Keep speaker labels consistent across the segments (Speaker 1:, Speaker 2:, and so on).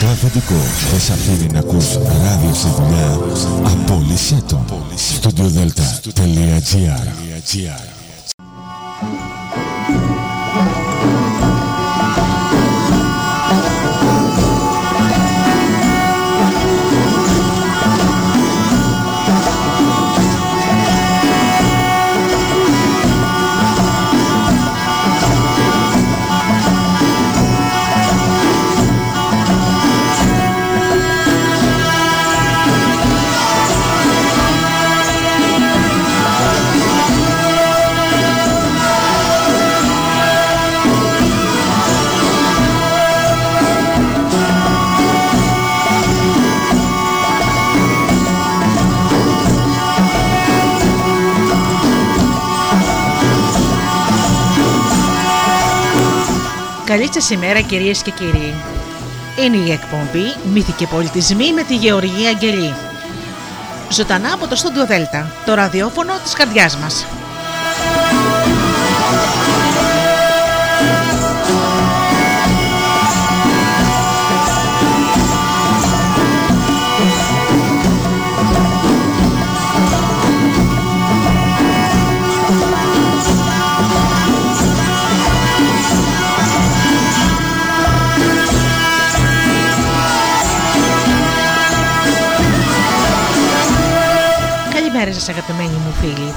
Speaker 1: το αφεντικό. Δεν σ' αφήνει να ακούς ράδιο στη δουλειά. Απόλυσέ το. StudioDelta.gr
Speaker 2: Καλή σας ημέρα κυρίες και κύριοι. Είναι η εκπομπή Μύθοι και Πολιτισμοί με τη Γεωργία Αγγελή. Ζωντανά από το Στούντιο Δέλτα, το ραδιόφωνο της καρδιάς μας. Σας αγαπημένοι μου φίλοι.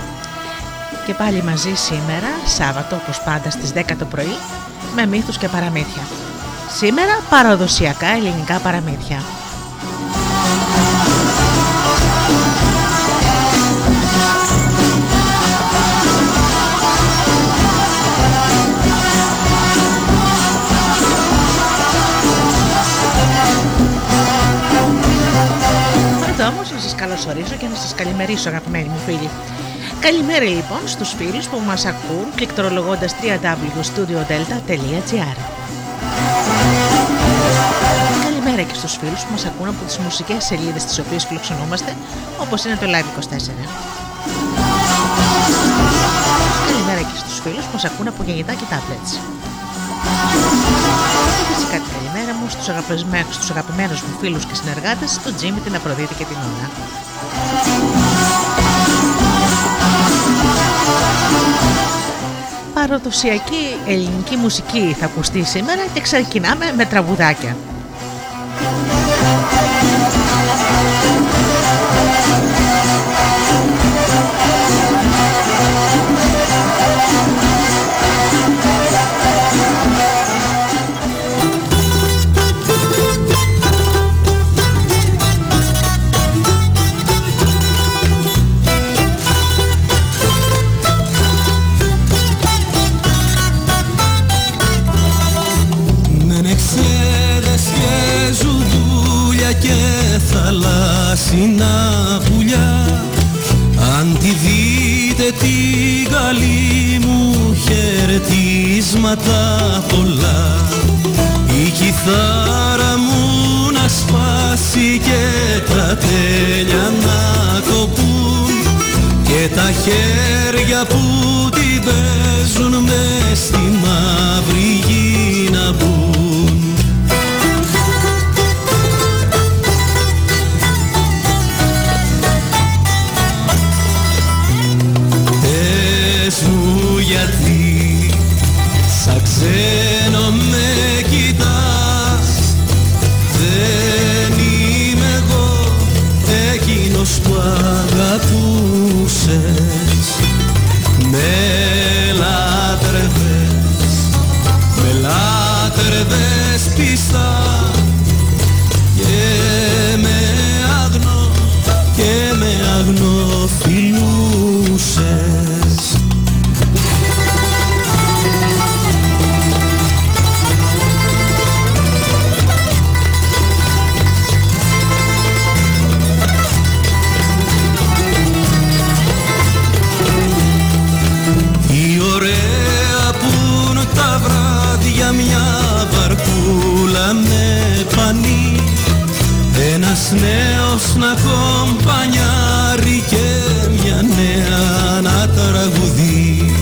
Speaker 2: Και πάλι μαζί σήμερα, Σάββατο όπως πάντα στις 10 το πρωί, με μύθους και παραμύθια. Σήμερα παραδοσιακά ελληνικά παραμύθια. Καλωσορίσω και να σας καλημερίσω, αγαπημένοι μου φίλοι. Καλημέρα λοιπόν στους φίλους που μας ακούν πληκτρολογώντας www.studiodelta.gr. Καλημέρα και στους φίλους που μας ακούν από τις μουσικές σελίδες τις οποίες φιλοξενούμαστε, όπως είναι το Live24. Καλημέρα και στους φίλους που μας ακούν από γεννητά και tablets. Και φυσικά την καλημέρα μου στους, αγαπημένους, στους αγαπημένους μου φίλους και συνεργάτες, τον Τζίμι, την Αφροδίτη και την Όνα. Παραδοσιακή ελληνική μουσική θα ακουστεί σήμερα και ξεκινάμε με τραγουδάκια.
Speaker 3: Τα τέλεια να κοπούν και τα χέρια που την παίζουν μες στη μαύρη γη να μπουν. Πες μου γιατί σαν ξένο Ένας νέος να κομπανιάρει και μια νέα να τραγουδεί.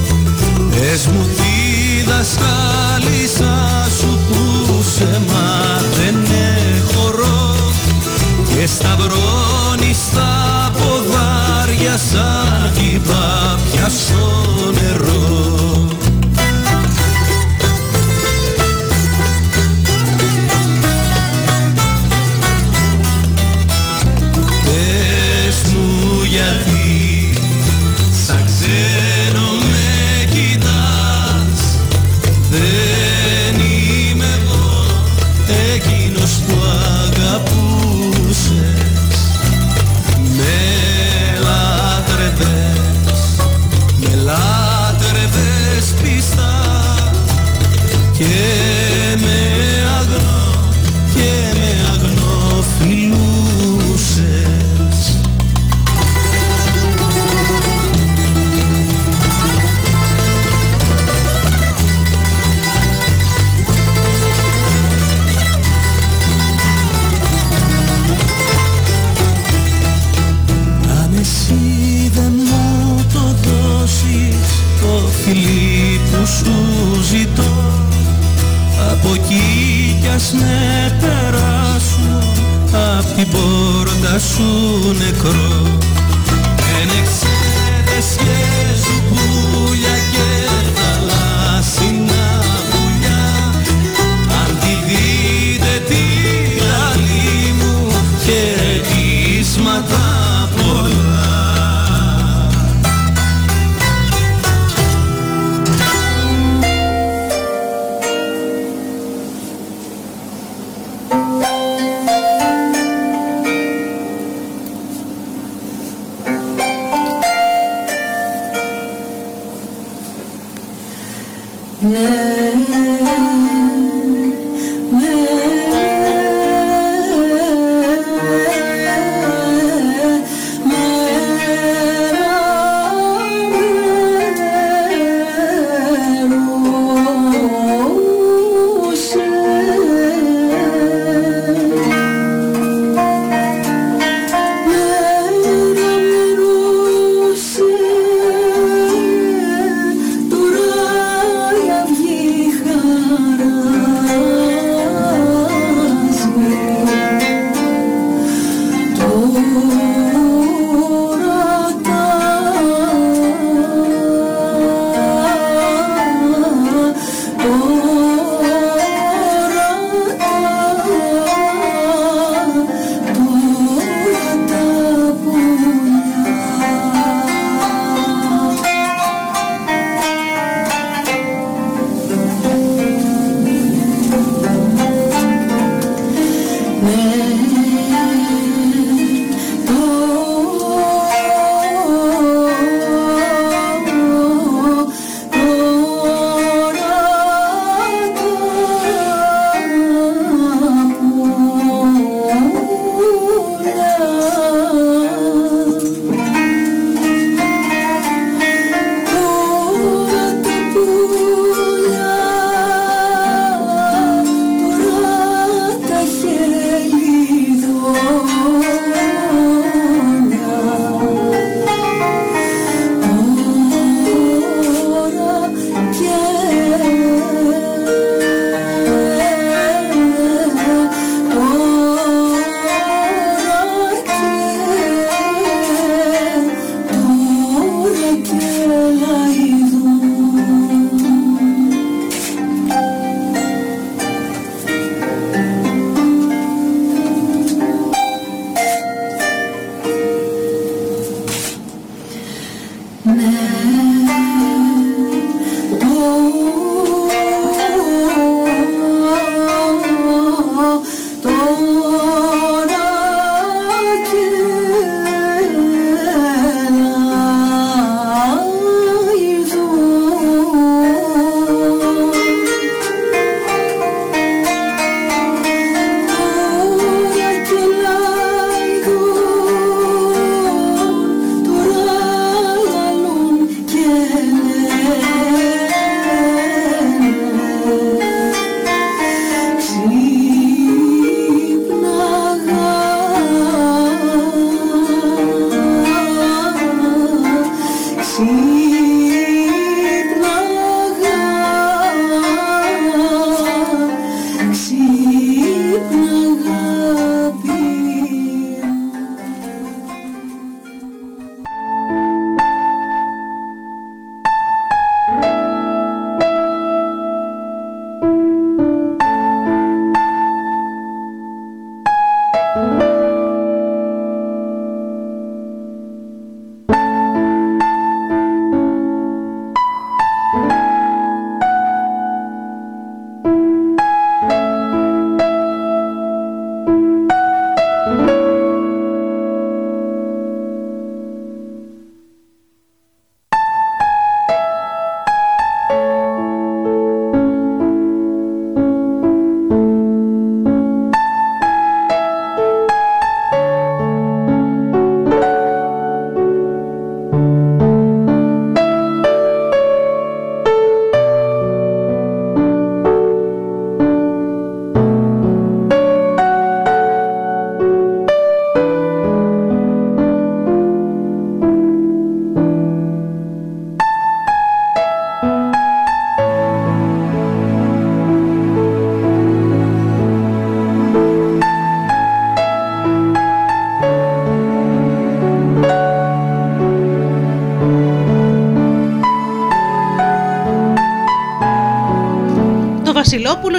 Speaker 3: Πες μου τι δασκάλισσα σου που σε μάθαινε
Speaker 4: σταυρώνεις στα ποδάρια σαν την πάπια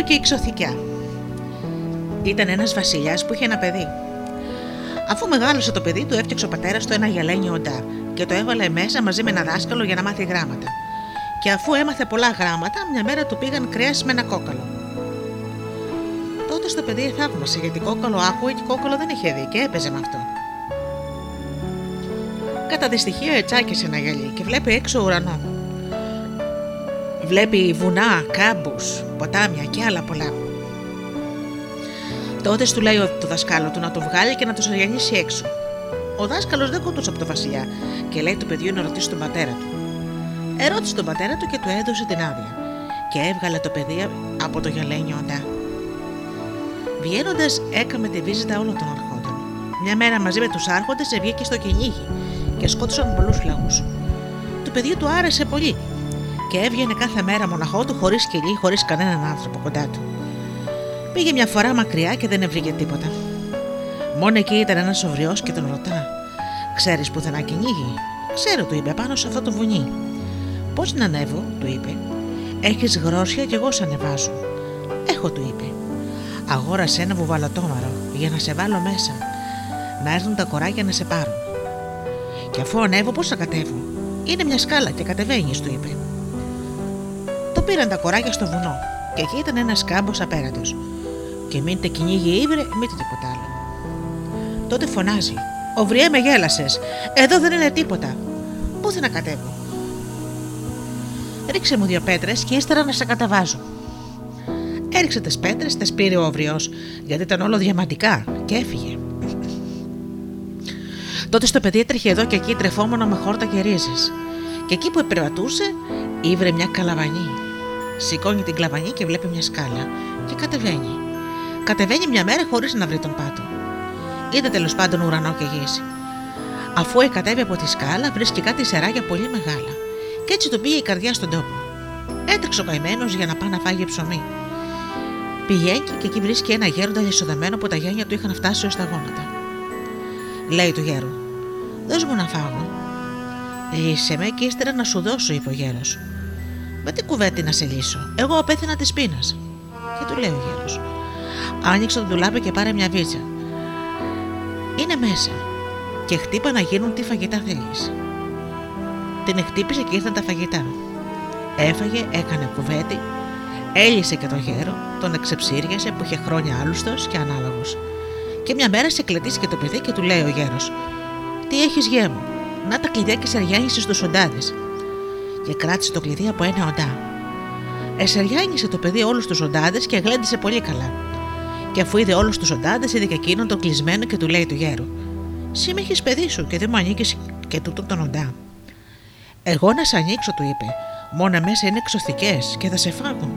Speaker 4: και
Speaker 2: η Ξωθικιά. Ήταν ένας βασιλιάς που είχε ένα παιδί. Αφού μεγάλωσε το παιδί, του έφτιαξε ο πατέρας του ένα γελένιο οντά και το έβαλε μέσα μαζί με ένα δάσκαλο για να μάθει γράμματα. Και αφού έμαθε πολλά γράμματα, μια μέρα του πήγαν κρέας με ένα κόκαλο. Τότε στο παιδί θαύμασε γιατί κόκαλο άκουε και κόκαλο δεν είχε δει και έπαιζε με αυτό. Κατά δυστυχία ετσάκησε ένα γυαλί και βλέπει έξω ουρανό. Βλέπει βουνά, κάμπους, ποτάμια και άλλα πολλά. Τότε του λέει το δασκάλο του να το βγάλει και να το σαριανίσει έξω. Ο δάσκαλος δεν κοντούσε από το βασιλιά και λέει του παιδιού να ρωτήσει τον πατέρα του. Ερώτησε τον πατέρα του και του έδωσε την άδεια και έβγαλε το παιδί από το γυαλένιο οντά. Βγαίνοντας, έκαμε τη βίζητα όλων των αρχόντων. Μια μέρα μαζί με τους άρχοντες βγήκε στο κυνήγι και σκότωσαν πολλούς λαούς. Το παιδί του άρεσε πολύ και έβγαινε κάθε μέρα μοναχό του χωρίς σκυλί, χωρίς κανέναν άνθρωπο κοντά του. Πήγε μια φορά μακριά και δεν έβριγε τίποτα. Μόνο εκεί ήταν ένας σοβριός και τον ρωτά: Ξέρεις που θα κυνήγι; Ξέρω, του είπε, πάνω σε αυτό το βουνί. Πώς να ανέβω, του είπε. Έχεις γρόσια και εγώ σε ανεβάζω. Έχω, του είπε. Αγόρασε ένα βουβαλατόμαρο για να σε βάλω μέσα. Να έρθουν τα κοράκια να σε πάρουν. Και αφού ανέβω, πώς θα κατέβω; Είναι μια σκάλα και κατεβαίνεις, του είπε. Το πήραν τα κοράκια στο βουνό και εκεί ήταν ένας κάμπος απέραντο. Και μείνετε κυνήγι ύβρε, μήτε τίποτα άλλο. Τότε φωνάζει: Οβριέ με γέλασες. Εδώ δεν είναι τίποτα. Πού θα να κατέβω; Ρίξε μου δύο πέτρες και ύστερα να σε καταβάζω. Έριξε τι πέτρες, τι πήρε ο Οβριό, γιατί ήταν όλο διαμαντικά και έφυγε. Τότε στο παιδί έτρεχε εδώ και εκεί τρεφόμενο με χόρτα και ρίζες. Και εκεί που περπατούσε, ήβρε μια καλαβανή. Σηκώνει την κλαβανή και βλέπει μια σκάλα και κατεβαίνει. Κατεβαίνει μια μέρα χωρίς να βρει τον πάτο. Είδε τέλος πάντων ουρανό και γης. Αφού εκατέβει από τη σκάλα, βρίσκει κάτι σεράγια πολύ μεγάλα. Και έτσι του πήγε η καρδιά στον τόπο. Έτρεξε ο καημένος για να πάει να φάγει ψωμί. Πηγαίνει και εκεί βρίσκει ένα γέροντα λισοδεμένο που τα γένια του είχαν φτάσει ως τα γόνατα. Λέει του γέρου: Δώσ' μου να φάγω. Λύσε με και ύστερα να σου δώσω, είπε ο γέρος. Με τι κουβέντη να σε λύσω, εγώ απέθυνα της πείνας. Και του λέει ο γέρος: Άνοιξε το ντουλάπι και πάρε μια βίτσα. Είναι μέσα. Και χτύπα να γίνουν τι φαγητά θέλεις. Την χτύπησε και ήρθαν τα φαγητά. Έφαγε, έκανε κουβέτη, έλυσε και τον γέρο, τον εξεψήριασε που είχε χρόνια άλλουστο και ανάλογος. Και μια μέρα σε κλετήσει το παιδί και του λέει ο γέρος: Τι έχεις γέ μου, να τα κλειδιά και σαριάνισε στου οντάδε. Και κράτησε το κλειδί από ένα οντά. Εσαριάνισε το παιδί όλους τους οντάδες και γλέντισε πολύ καλά. Και αφού είδε όλους τους οντάδες, είδε και εκείνον τον κλεισμένο και του λέει του γέρου: Σύ με έχει παιδί σου και δεν μου ανήκεις και τούτο τον οντά. Εγώ να σε ανοίξω, του είπε. Μόνο μέσα είναι εξωθικέ και θα σε φάγουν.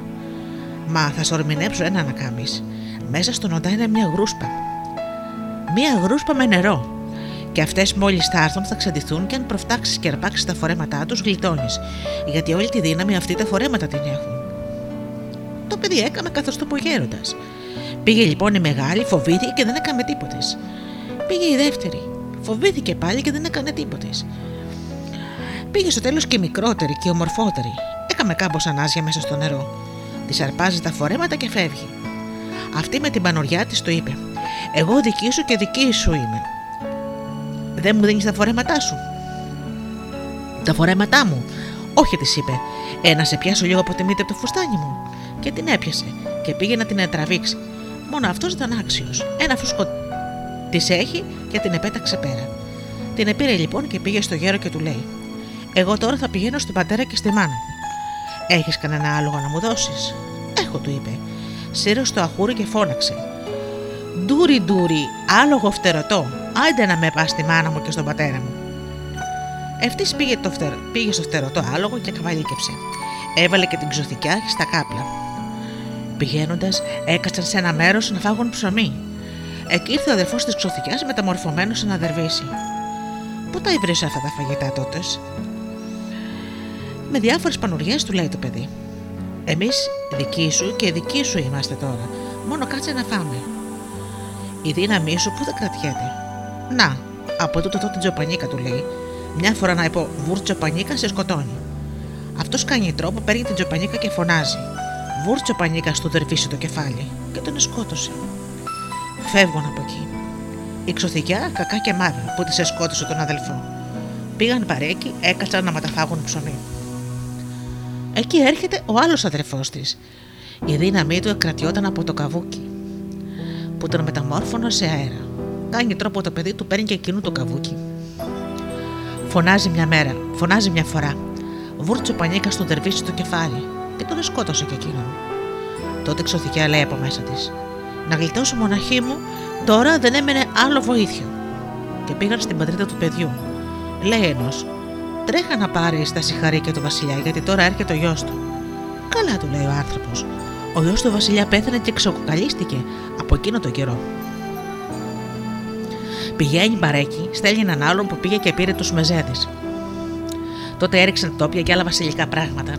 Speaker 2: Μα θα σε ορμηνέψω ένα να κάνεις. Μέσα στον οντά είναι μια γρούσπα. Μια γρούσπα με νερό. Και αυτές μόλις θα έρθουν θα ξαντηθούν και αν προφτάξεις και αρπάξεις τα φορέματά τους, γλιτώνεις. Γιατί όλη τη δύναμη αυτή τα φορέματα την έχουν. Το παιδί έκαμε καθώς το γέροντα. Πήγε λοιπόν η μεγάλη, φοβήθηκε και δεν έκανε τίποτες. Πήγε η δεύτερη. Φοβήθηκε πάλι και δεν έκανε τίποτες. Πήγε στο τέλος και η μικρότερη και η ομορφότερη. Έκαμε κάμπο ανάζια μέσα στο νερό. Της αρπάζει τα φορέματα και φεύγει. Αυτή με την πανοριά της το είπε: Εγώ δική σου και δική σου είμαι. Δεν μου δίνεις τα φορέματά σου. Τα φορέματά μου. Όχι, της είπε. Ένα σε πιάσω λίγο από τη μύτη από το φουστάνι μου. Και την έπιασε και πήγε να την τραβήξει. Μόνο αυτός ήταν άξιος. Ένα φουσκό της έχει και την επέταξε πέρα. Την επήρε λοιπόν και πήγε στο γέρο και του λέει: Εγώ τώρα θα πηγαίνω στην πατέρα και στη μάνα. Έχεις κανένα άλογο να μου δώσεις; Έχω, του είπε. Σύρω στο αχούρι και φώναξε. Ντούρι ντούρι, άλογο φτερωτό. Άντε να με πας στη μάνα μου και στον πατέρα μου. Ευτή πήγε, πήγε στο φτερωτό άλογο και καβαλίκεψε. Έβαλε και την ξωθικιά στα κάπλα. Πηγαίνοντας, έκατσαν σε ένα μέρος να φάγουν ψωμί. Εκεί ήρθε ο αδερφός της ξωθικιά μεταμορφωμένος σε ένα δερβίσι. Πού τα ήβρεσε αυτά τα φαγητά τότες, Με διάφορες πανουριές του λέει το παιδί. Εμείς δικοί σου και δικοί σου είμαστε τώρα. Μόνο κάτσε να φάμε. Η δύναμή σου που δεν κρατιέται. Να, από τούτο τότε τζοπανίκα του λέει. Μια φορά να είπω βούρτσο πανίκα σε σκοτώνει. Αυτός κάνει τρόπο, παίρνει την τζοπανίκα και φωνάζει. Βούρτσε ο πανίκα του δερβίσει το κεφάλι και τον σκότωσε. Φεύγουν από εκεί. Η ξωθικιά κακά και μάδα που τη σκότωσε τον αδελφό. Πήγαν παρέκει, έκατσαν να μεταφάγουν ψωμί. Εκεί έρχεται ο άλλος αδερφός της. Η δύναμή του εκκρατιόταν από το καβούκι, που τον μεταμόρφωνε σε αέρα. Κάνει τρόπο το παιδί του παίρνει και εκείνου το καβούκι. Φωνάζει μια μέρα, φωνάζει μια φορά. Βούρτσε ο πανίκα στον δερβίσει το κεφάλι και τον σκότωσε και εκείνον. Τότε ξωθικιά λέει από μέσα της: Να γλιτώσω μοναχή μου, τώρα δεν έμενε άλλο βοήθιο. Και πήγαν στην πατρίδα του παιδιού. Λέει ενός: Τρέχα να πάρεις τα συγχαρήκια του Βασιλιά, γιατί τώρα έρχεται ο γιος του. Καλά, του λέει ο άνθρωπος. Ο γιος του Βασιλιά πέθανε και ξοκοκαλίστηκε από εκείνο τον καιρό. Πηγαίνει μπαρέκι, στέλνει έναν άλλον που πήγε και πήρε του μεζέδε. Τότε έριξαν τόπια και άλλα βασιλικά πράγματα.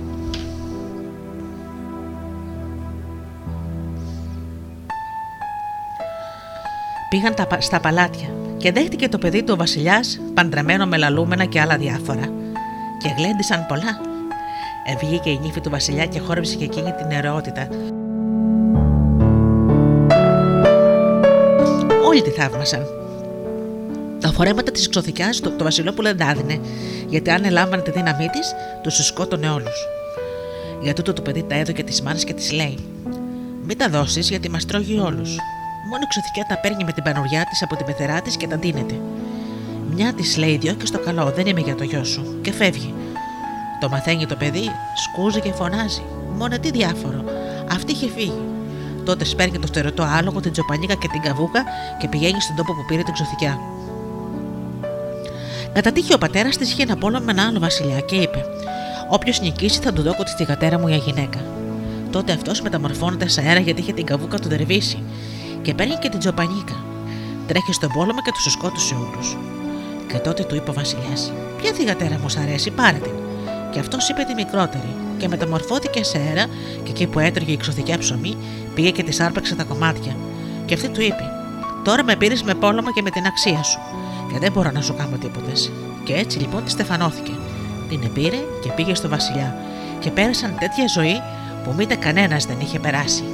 Speaker 2: Πήγαν τα, στα παλάτια και δέχτηκε το παιδί του ο Βασιλιάς παντρεμένο με λαλούμενα και άλλα διάφορα. Και γλέντισαν πολλά. Ευγήκε η νύφη του Βασιλιά και χόρεψε και εκείνη την ερεότητα. Όλοι τη θαύμασαν. Τα φορέματα της ξωθικιά το, το Βασιλόπουλο δεν άδεινε, γιατί αν ελάμβανε τη δύναμή της, τους σκότωνε όλους. Για τούτο το παιδί τα έδωκε της μάνας και της λέει: Μην τα δώσεις γιατί μας τρώγει όλους. Μόνο η ξωθικιά τα παίρνει με την πανουριά της από την πεθερά της και τα δίνεται. Μια της λέει: και στο καλό, δεν είμαι για το γιο σου, και φεύγει. Το μαθαίνει το παιδί, σκούζει και φωνάζει. Μόνο τι διάφορο, αυτή είχε φύγει. Τότε σπέρνει το στερετό άλογο, την τζοπανίκα και την καβούκα και πηγαίνει στον τόπο που πήρε την ξωθικιά. Κατά τύχη ο πατέρας της είχε ένα πόλεμο με ένα άλλο βασιλιά και είπε: Όποιος νικήσει θα του δώκω τη θηγατέρα μου για γυναίκα. Τότε αυτός μεταμορφώνεται σε αέρα γιατί είχε την καβούκα του δερβίσει και παίρνει και την τζοπανίκα. Τρέχει στον πόλεμο και τους σκότωσε όλους. Και τότε του είπε ο Βασιλιάς: Ποια θηγατέρα μου αρέσει, πάρε την. Και αυτός είπε τη μικρότερη, και μεταμορφώθηκε σε αέρα, και εκεί που έτρωγε η ξωθικιά ψωμί, πήγε και της άρπαξε τα κομμάτια. Και αυτή του είπε: Τώρα με πήρες με πόλεμο και με την αξία σου, και δεν μπορώ να σου κάνω τίποτες. Και έτσι λοιπόν τη στεφανώθηκε. Την επήρε και πήγε στο Βασιλιά, και πέρασαν τέτοια ζωή που μήτε κανένας δεν είχε περάσει.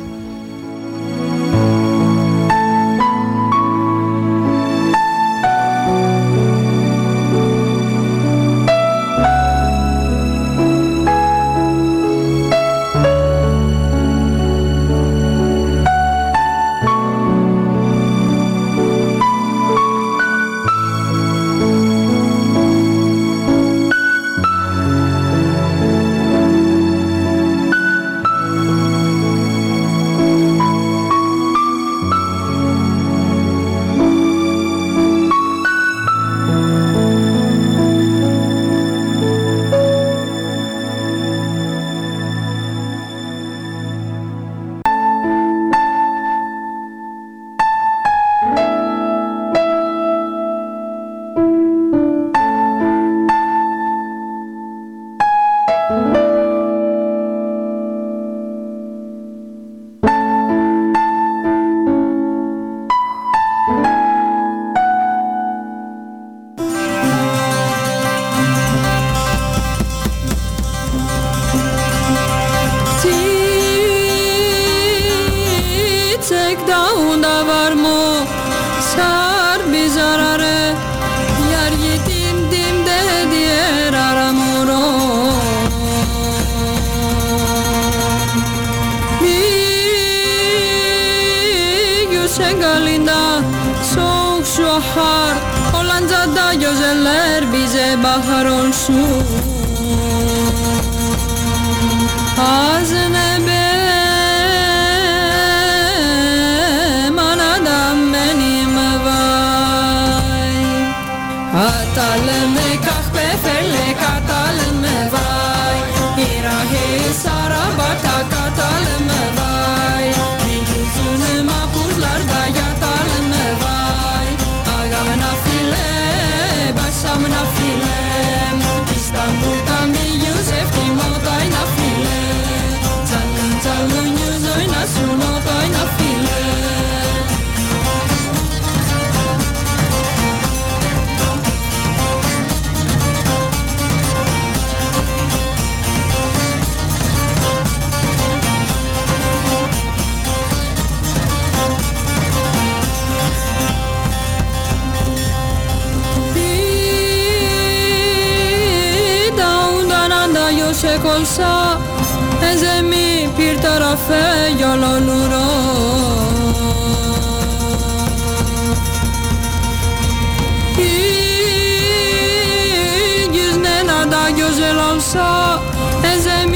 Speaker 4: Τα γιώζε λαλσά Έζε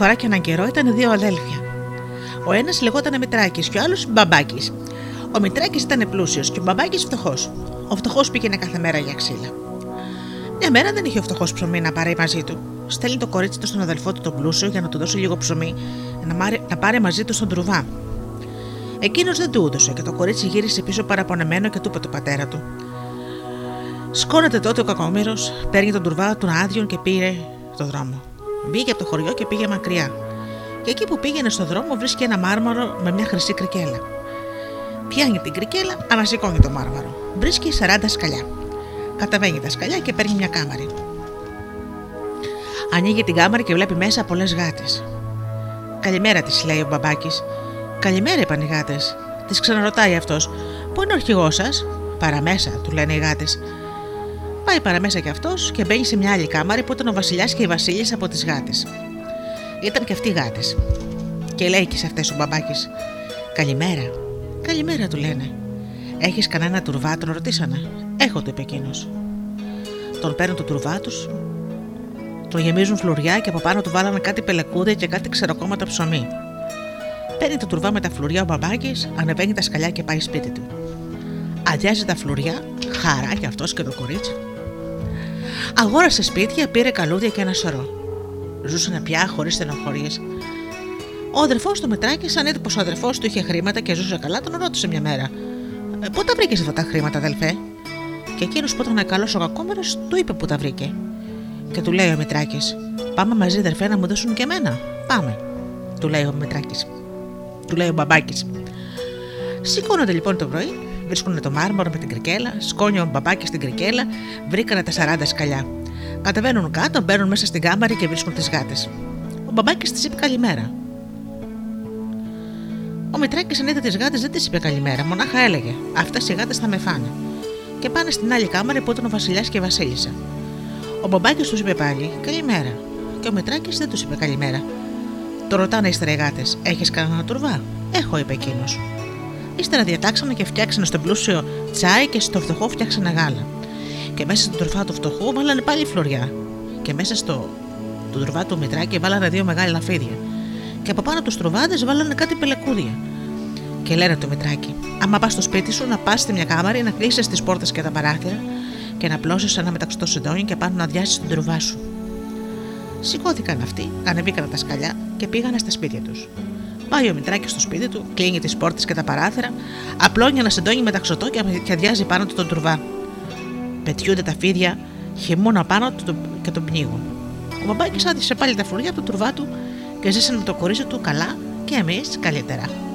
Speaker 2: φορά και έναν καιρό ήταν δύο αδέλφια. Ο ένας λεγόταν Μητράκης και ο άλλος Μπαμπάκης. Ο Μητράκης ήταν πλούσιος και ο Μπαμπάκης φτωχός. Ο φτωχός πήγαινε κάθε μέρα για ξύλα. Μια μέρα δεν είχε ο φτωχός ψωμί να πάρει μαζί του. Στέλνει το κορίτσι του στον αδελφό του τον πλούσιο για να του δώσει λίγο ψωμί να, μάρει- να πάρει μαζί του στον τρουβά. Εκείνος δεν του έδωσε και το κορίτσι γύρισε πίσω παραπονεμένο και του είπε του πατέρα του: Σκόνεται τότε ο κακομοίρος, παίρνει τον τουρβά του άδειον και πήρε το δρόμο. Βγήκε από το χωριό και πήγε μακριά. Και εκεί που πήγαινε στο δρόμο βρίσκει ένα μάρμαρο με μια χρυσή κρικέλα. Πιάνει την κρικέλα, ανασηκώνει το μάρμαρο. Βρίσκει 40 σκαλιά. Καταβαίνει τα σκαλιά και παίρνει μια κάμαρη. Ανοίγει την κάμαρη και βλέπει μέσα πολλές γάτες. Καλημέρα της, λέει ο μπαμπάκης. Καλημέρα, είπαν οι γάτες. Τη ξαναρωτάει αυτός. Πού είναι ο αρχηγός σας, Παραμέσα, του λένε οι γάτες. Πάει παραμέσα κι αυτός και μπαίνει σε μια άλλη κάμαρη που ήταν ο Βασιλιάς και η Βασίλισσα από τις γάτες. Ήταν και αυτοί γάτες. Και λέει και σε αυτές ο μπαμπάκης: Καλημέρα. Καλημέρα, του λένε. Έχεις κανένα τουρβά, τον ρωτήσανε. Έχω, του είπε εκείνος. Τον παίρνουν το τουρβά τους, τον γεμίζουν φλουριά και από πάνω του βάλανε κάτι πελεκούδια και κάτι ξεροκόμματα ψωμί. Παίρνει το τουρβά με τα φλουριά ο μπαμπάκης, ανεβαίνει τα σκαλιά και πάει σπίτι του. Αδειάζει τα φλουριά, χαρά κι αυτός και το κορίτσι. Αγόρασε σπίτια, πήρε καλούδια και ένα σωρό. Ζούσαν πια χωρίς στενοχωρίε. Ο αδερφός του Μετράκης, αν είδε πως ο αδερφός του είχε χρήματα και ζούσε καλά, τον ρώτησε μια μέρα: «Ε, Πού τα βρήκες αυτά τα χρήματα, αδελφέ; Και εκείνος που ήταν καλός ο κακόμερο, του είπε που τα βρήκε. Και του λέει ο Μητράκη: Πάμε μαζί, αδερφέ, να μου δώσουν και εμένα. Πάμε, του λέει ο Μητράκη. Του λέει ο μπαμπάκης. Σηκώνονται λοιπόν το πρωί, βρίσκουν το μάρμαρο με την κρικέλα, σκόνει ο μπαμπάκη στην κρικέλα, βρήκανε τα 40 σκαλιά. Κατεβαίνουν κάτω, μπαίνουν μέσα στην κάμαρη και βρίσκουν τις γάτες. Ο μπαμπάκης της είπε καλημέρα. Ο Μητράκης, αν είδε τις γάτες, δεν τη είπε καλημέρα, μονάχα έλεγε: Αυτέ οι γάτες θα με φάνε. Και πάνε στην άλλη κάμαρη που ήταν ο Βασιλιάς και η Βασίλισσα. Ο μπαμπάκης τους είπε πάλι: Καλημέρα. Και ο Μητράκης δεν τους είπε καλημέρα. Το ρωτάνε ύστερα οι γάτες: Έχεις κανένα τουρβά; Έχω, είπε εκείνος. Ύστερα διατάξανε και φτιάξανε στον πλούσιο τσάι και στο φτωχό φτιάξανε γάλα. Και μέσα στην τροφά του φτωχού βάλανε πάλι φλωριά. Και μέσα στο του τρουβά του Μητράκη βάλανε δύο μεγάλα λαφίδια. Και από πάνω τους τρουβάδε βάλανε κάτι πελεκούδια. Και λένε το Μητράκη: Άμα πας στο σπίτι σου, να πας στη μια κάμαρη, να κλείσεις τις πόρτες και τα παράθυρα και να πλώσεις ένα μεταξωτό συντόνι και πάνω να αδειάσεις τον τρουβά σου. Σηκώθηκαν αυτοί, ανεβήκαν τα σκαλιά και πήγανε στα σπίτια τους. Πάει ο Μητράκης στο σπίτι του, κλείνει τις πόρτες και τα παράθυρα, απλώνει ένα συντόνι μεταξωτό και αδειάζει πάνω του τον τρουβά. Πετιούνται τα φίδια, χυμούν απάνω του και τον πνίγουν. Ο μπαμπάκης άδεισε πάλι τα φλουριά του τρουβά του και ζήσανε με το κορίτσι του καλά και εμείς καλύτερα.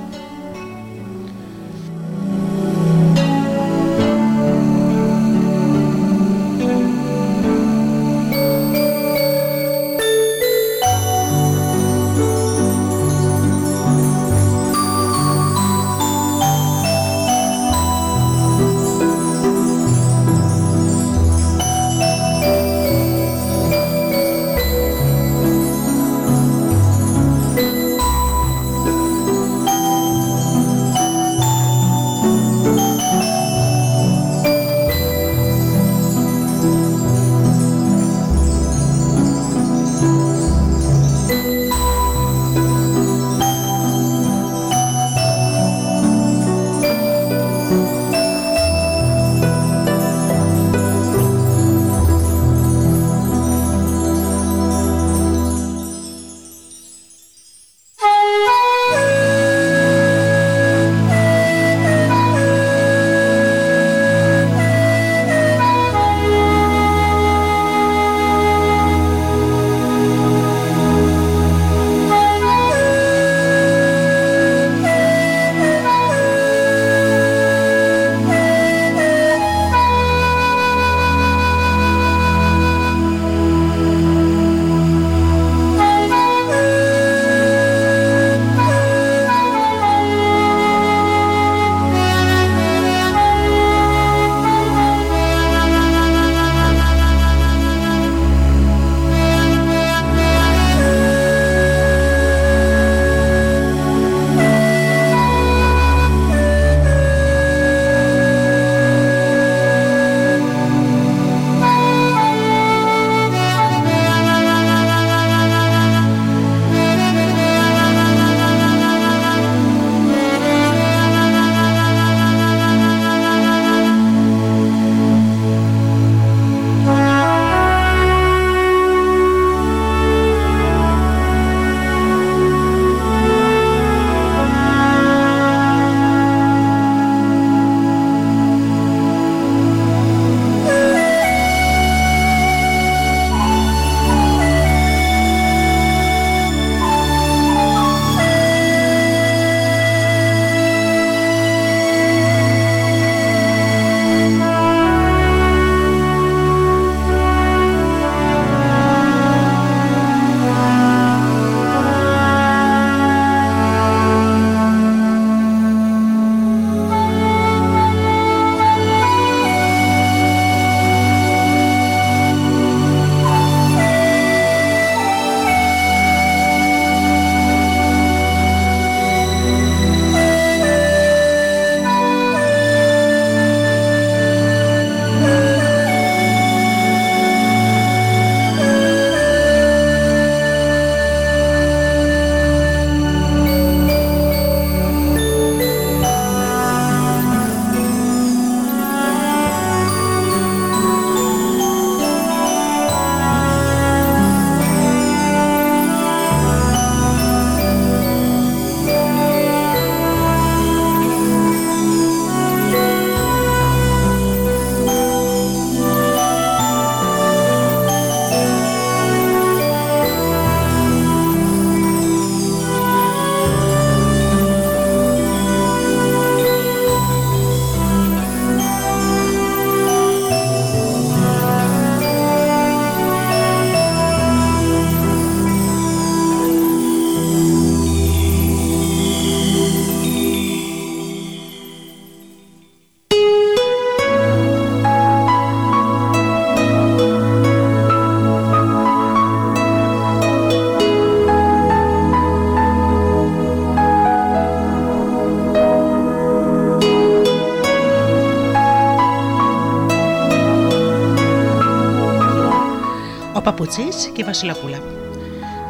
Speaker 2: Παπουτσί και η Βασιλοπούλα.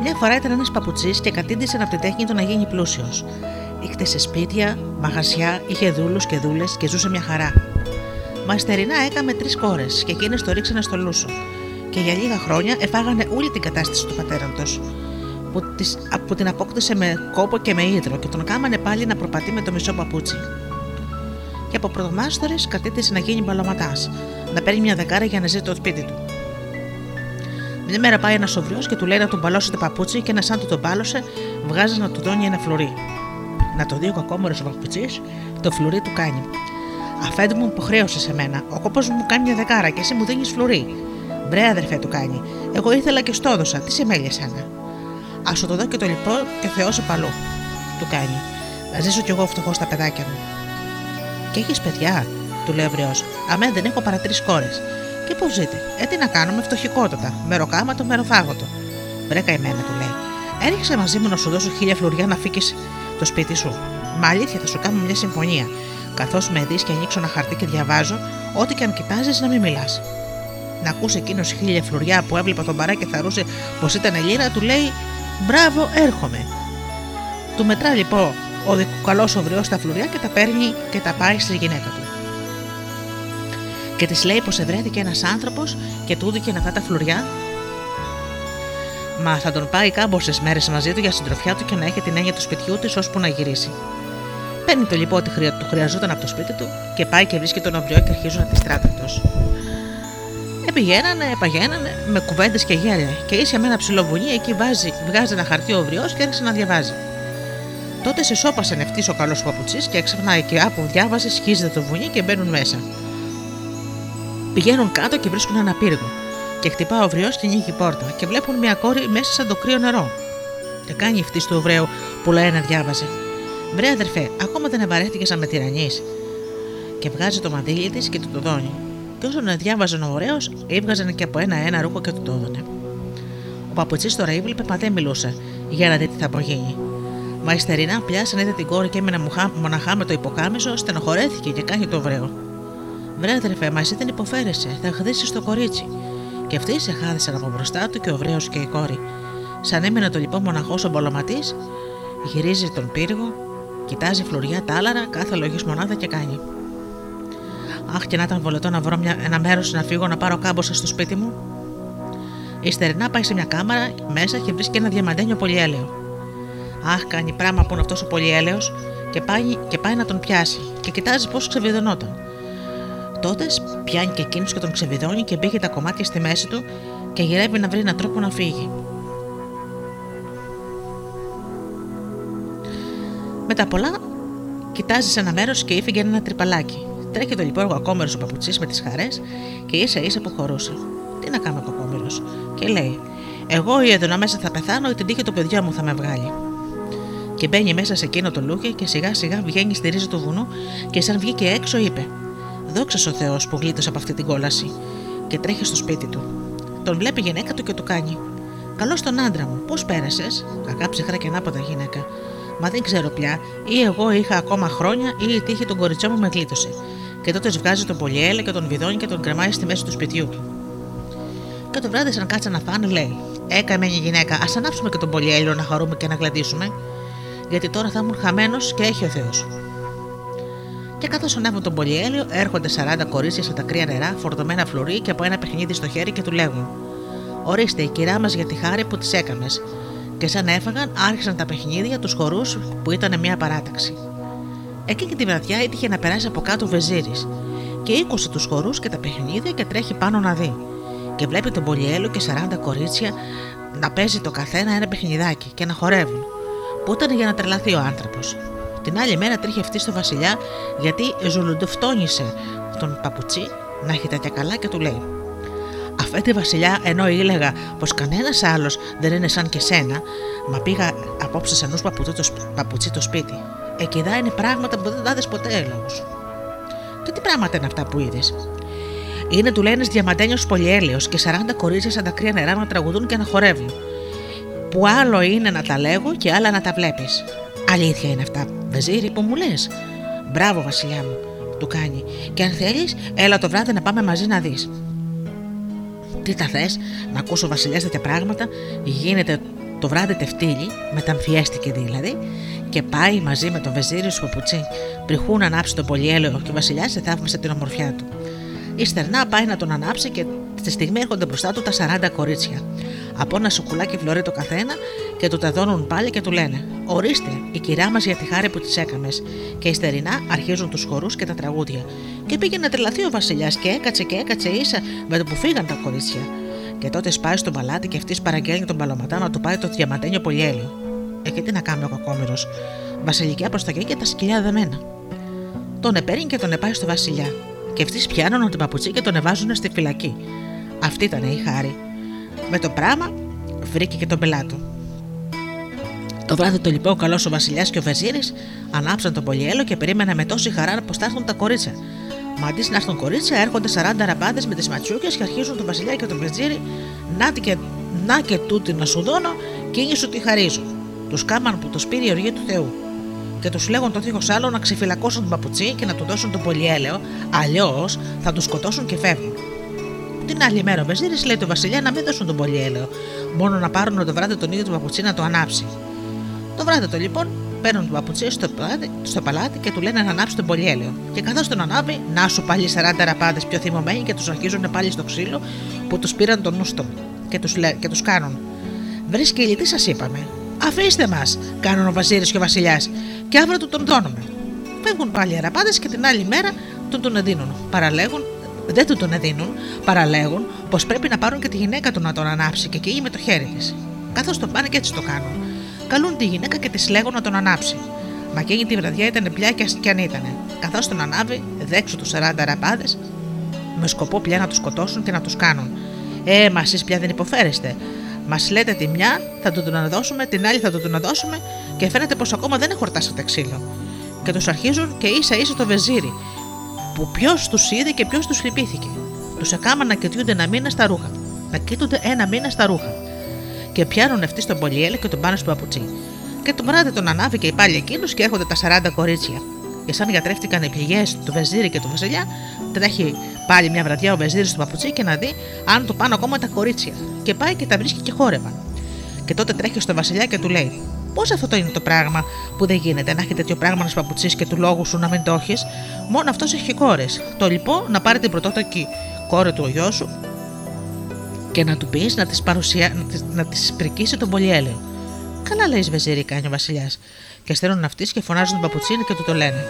Speaker 2: Μια φορά ήταν ένας παπουτσί και κατήντησε από την τέχνη του να γίνει πλούσιος. Ήκτισε σπίτια, μαγαζιά, είχε δούλους και δούλες και ζούσε μια χαρά. Μα στερινά έκαμε τρεις κόρες και εκείνες το ρίξανε στο λούσο. Και για λίγα χρόνια εφάγανε όλη την κατάσταση του πατέρα τους, που, που την απόκτησε με κόπο και με ύδρο και τον κάμανε πάλι να προπατεί με το μισό παπούτσι. Και από πρωτομάστορες κατήτησε να γίνει μπαλωματάς, να παίρνει μια δεκάρα για να ζει το σπίτι του. Μια μέρα πάει ένας σοβριό και του λέει να του μπαλώσει το παπούτσι και ένα σαν του τον μπάλωσε, βγάζει να του δώνει ένα φλουρί. Να το δει ο κακόμορος ο παπουτσί, το φλουρί του κάνει. Αφέντη μου υποχρέωσες σε μένα. Ο κόπο μου κάνει μια δεκάρα και εσύ μου δίνεις φλουρί. Μπρε, αδερφέ του κάνει. Εγώ ήθελα και στο έδωσα. Τι σε μέλει εσένα; Α σου το δω και το λοιπό και Θεός σε παλού. Του κάνει. Να ζήσω κι εγώ φτωχό στα παιδάκια μου. Και έχεις παιδιά, του λέει ο βρεό. Αμέ δεν έχω παρά τρεις κόρες. Και πώ ζείτε. Ε, τι να κάνουμε, φτωχικότατα. Μεροκάματο, μεροφάγωτο. Βρε καημένα, του λέει. Έρχεσαι μαζί μου να σου δώσω χίλια φλουριά να φύγει το σπίτι σου. Μα αλήθεια θα σου κάνω μια συμφωνία. Καθώς με δεις και ανοίξω ένα χαρτί και διαβάζω, ό,τι και αν κοιτάζεις να μην μιλάς. Να ακούσει εκείνος χίλια φλουριά που έβλεπε τον παρά και θαρούσε πως ήταν Ελλήνα, του λέει Μπράβο, έρχομαι. Του μετρά λοιπόν ο καλός οβριό τα φλουριά και τα παίρνει και τα πάει στη γυναίκα του. Και της λέει πως ευρέθηκε ένας άνθρωπος και του δίκε αυτά τα φλουριά. Μα θα τον πάει κάμποσε μέρες μαζί του για συντροφιά του και να έχει την έννοια του σπιτιού της ώσπου να γυρίσει. Παίρνει το λοιπόν ότι του χρειαζόταν από το σπίτι του και πάει και βρίσκει τον οβριό και αρχίζουν να τη στράτευτο. Επηγαίνανε, επαγαίνανε με κουβέντες και γέλια και είσαι με ένα ψηλό βουνί, εκεί βάζει, βγάζει ένα χαρτί ο οβριό και άρχισε να διαβάζει. Τότε σε σώπασε νευτής ο καλός παπουτσί και ξεχνάει και από διάβασε, σχίζεται το βουνί και μπαίνουν μέσα. Πηγαίνουν κάτω και βρίσκουν ένα πύργο. Και χτυπά ο βριό και ανοίγει πόρτα και βλέπουν μια κόρη μέσα σαν το κρύο νερό. Και κάνει αυτή του Εβραίου που λέει να διάβαζε. Βρε αδερφέ, ακόμα δεν ευαρέθηκε σαν με τυραννή. Και βγάζει το μαντίλι της και του το δώνει. Και όσο να διάβαζε ο ωραίος, έβγαζε και από ένα-ένα ρούχο και του το έδωνε. Ο παπουτσί τώρα έβλεπε, μα δεν μιλούσε για να δει τι θα απογίνει. Μα η στερινά πιάσαν, είδε την κόρη και έμεινε μοναχά με το υποκάμισο, στενοχωρέθηκε και κάνει το βρέο. Βρε αδερφέ, μα εσύ δεν υποφέρεσαι, θα χδίσει το κορίτσι. Και αυτοί σε χάρισαν από μπροστά του και ο βρέος και η κόρη. Σαν έμεινε το λοιπόν μοναχός ο μπολοματή, γυρίζει τον πύργο, κοιτάζει φλουριά τάλαρα, κάθε λογής μονάδα και κάνει. Αχ, και να ήταν βολετό να βρω μια, ένα μέρος να φύγω να πάρω κάμποσα στο σπίτι μου. Η στερινά πάει σε μια κάμαρα μέσα και βρίσκει ένα διαμαντένιο πολυέλαιο. Αχ, κάνει πράγμα που είναι αυτός ο πολυέλαιος και πάει, και πάει να τον πιάσει και κοιτάζει πώς ξεβιδωνόταν. Τότε πιάνει και εκείνος και τον ξεβιδώνει και μπήκε τα κομμάτια στη μέση του και γυρεύει να βρει έναν τρόπο να φύγει. Μετά πολλά, κοιτάζει σε ένα μέρος και ήφυγε ένα τρυπαλάκι. Τρέχει το λοιπόν ο κακόμερο ο παπουτσί με τις χαρές και ίσα ίσα που χωρούσε. Τι να κάνω ο κακόμερο, και λέει: Εγώ ή εδώ μέσα θα πεθάνω ή την τύχη του παιδιού μου θα με βγάλει. Και μπαίνει μέσα σε εκείνο το λούκι και σιγά σιγά βγαίνει στη ρίζα του βουνού και σαν βγήκε έξω είπε: Δόξα ο Θεός που γλίτωσε από αυτή την κόλαση. Και τρέχει στο σπίτι του. Τον βλέπει η γυναίκα του και του κάνει: Καλώς τον άντρα μου, πώς πέρασες; Κακά ψυχρά και ανάποτα γυναίκα. Μα δεν ξέρω πια, ή εγώ είχα ακόμα χρόνια, ή η τύχη των κοριτσιών μου με γλίτωσε. Και τότε βγάζει τον πολυέλα και τον βιδώνει και τον κρεμάει στη μέση του σπιτιού του. Και το βράδυ, σαν κάτσα να φάνε, λέει: Έκαμε η γυναίκα, ας ανάψουμε και τον πολυέλαιο να χαρούμε και να γλαντήσουμε. Γιατί τώρα θα ήμουν χαμένος και έχει ο Θεός. Και καθώς ανέβουν τον πολυέλαιο, έρχονται 40 κορίτσια σε τα κρύα νερά, φορτωμένα φλουρί και από ένα παιχνίδι στο χέρι και του λέγουν: Ορίστε, η κυρά μας για τη χάρη που τη έκαμες. Και σαν έφαγαν, άρχισαν τα παιχνίδια τους χορούς που ήταν μια παράταξη. Εκείνη τη βραδιά έτυχε να περάσει από κάτω ο Βεζίρη και ήκουσε τους χορούς και τα παιχνίδια και τρέχει πάνω να δει. Και βλέπει τον Πολυέλο και 40 κορίτσια να παίζει το καθένα ένα παιχνιδάκι και να χορεύουν, που ήταν για να τρελαθεί ο άνθρωπος. Την άλλη μέρα τρίχε αυτή στο Βασιλιά γιατί ζουλουντοφτώνησε τον παπουτσί να έχει τέτοια καλά και του λέει: Αφέτη Βασιλιά, ενώ ήλεγα πως κανένας άλλος δεν είναι σαν και σένα, μα πήγα απόψε σε ενός παπουτσί το σπίτι. Εκεί δά είναι πράγματα που δεν τα δεις ποτέ έλογο. Και τι πράγματα είναι αυτά που είδες; Είναι, του λένε, διαμαντένιος πολυέλαιος και 40 κορίτσια σαν τα κρύα νερά να τραγουδούν και να χορεύουν. Που άλλο είναι να τα λέγω και άλλα να τα βλέπεις. Αλήθεια είναι αυτά, Βεζίρι, που μου λες. Μπράβο, Βασιλιά μου, του κάνει. Και αν θέλεις, έλα το βράδυ να πάμε μαζί να δεις. Τι τα θες, να ακούσω ο Βασιλιάς τέτοια πράγματα, γίνεται το βράδυ τευτύλι, μεταμφιέστηκε δηλαδή, και πάει μαζί με τον βεζίρι σου παπουτσί. Πριχούν να ανάψει τον πολυέλαιο και ο Βασιλιάς θαύμασε την ομορφιά του. Ύστερνα πάει να τον ανάψει και στη στιγμή έρχονται μπροστά του τα 40 κορίτσια. Από ένα σοκουλάκι φλωρί το καθένα και του τα δώνουν πάλι και του λένε: Ορίστε, η κυρά μας για τη χάρη που της έκαμες. Και υστερινά αρχίζουν τους χορούς και τα τραγούδια. Και πήγε να τρελαθεί ο Βασιλιάς και έκατσε και έκατσε ίσα με το που φύγαν τα κορίτσια. Και τότε σπάει στο παλάτι και αυτής παραγγέλνει τον παλωματά να του πάει το διαμαντένιο πολυέλιο. Ε, και τι να κάνει ο κακόμοιρος. Βασιλικιά προς τα και τα σκυλιά δεμένα. Τον επέρνει και τον επάει στο Βασιλιά. Και αυτοί πιάνουν την παπουτσί και τον εβάζουν στη φυλακή. Αυτή ήταν η χάρη. Με το πράγμα βρήκε και τον πελάτο. Το βράδυ το λοιπόν καλός ο Βασιλιάς και ο Βεζίρης ανάψαν τον πολυέλο και περίμενε με τόση χαρά πω θα έρθουν τα κορίτσια. Μα αντί να έρθουν κορίτσια, έρχονται 40 ραμπάδες με τις ματσούκε και αρχίζουν τον Βασιλιά και τον Βεζίρη να και, να και τούτη να σου δώνω και σου τη χαρίζω. Τους κάμαν που το σπήρει η οργή του Θεού. Και τους λέγουν το δίχω άλλο να ξεφυλακώσουν τον παπουτσί και να του δώσουν το πολυέλαιο, αλλιώς θα τους σκοτώσουν και φεύγουν. Την άλλη μέρα ο Βεζίρης λέει του Βασιλιά να μην δώσουν τον πολυέλαιο, μόνο να πάρουν το βράδυ τον ίδιο του παπουτσί να το ανάψει. Το βράδυ το λοιπόν παίρνουν τον παπουτσί στο, παλάτι, στο παλάτι και του λένε να ανάψει τον πολυέλαιο. Και καθώς τον ανάβει, να σου πάλι 40 ραπάδε πιο θυμωμένοι και τους αρχίζουν πάλι στο ξύλο που τους πήραν τον νουστό και τους και τους κάνουν. Βρίσκει τι σας είπαμε. Αφήστε μας, κάνουν ο Βασίλη και ο Βασιλιάς, και αύριο του τον δώνουμε. Φεύγουν πάλι οι αραπάδε και την άλλη μέρα τον τον δίνουν. Παραλέγουν, δεν του τον δίνουν, παραλέγουν πως πρέπει να πάρουν και τη γυναίκα του να τον ανάψει και εκεί με το χέρι της. Καθώς το πάνε και έτσι το κάνουν. Καλούν τη γυναίκα και της λέγουν να τον ανάψει. Μα εκείνη τη βραδιά ήταν πια κι αν ήταν. Καθώς τον ανάβει, δέξου τους 40 αραπάδε, με σκοπό πια να τους σκοτώσουν και να τους κάνουν. Ε, μα εσείς πια δεν υποφέρεστε. Μας λέτε τη μια θα του την δώσουμε, την άλλη θα του την δώσουμε και φαίνεται πως ακόμα δεν χορτάσατε ξύλο. Και τους αρχίζουν και ίσα ίσα το βεζίρι, που ποιος τους είδε και ποιος τους λυπήθηκε. Τους έκαναν να κοιτούνται ένα μήνα στα ρούχα. Να κοίτονται ένα μήνα στα ρούχα. Και πιάνουν αυτοί στον Πολιέλη και τον πάνε στο παπουτσί. Και το βράδυ τον ανάβει και πάλι εκείνους και έρχονται τα 40 κορίτσια. Και σαν γιατρεύτηκαν οι πληγές του Βεζίρι και του Βασιλιά, τρέχει πάλι μια βραδιά ο Βεζίρι στο παπουτσί και να δει αν του πάνε ακόμα τα κορίτσια. Και πάει και τα βρίσκει και χόρευαν. Και τότε τρέχει στο Βασιλιά και του λέει: Πώς αυτό το είναι το πράγμα που δεν γίνεται να έχει τέτοιο πράγμα να παπουτσί και του λόγου σου να μην το έχεις, μόνο αυτός έχει κόρες. Το λοιπόν να πάρει την πρωτότοκη κόρη του ο γιος σου και να του πεις να τη παρουσια... να της πρικίσει τον πολυέλαιο. Καλά λέει Βεζίρι, κάνει ο Βασιλιάς. Και στέλνουν αυτοί και φωνάζουν τον παπουτσίνη και του το λένε.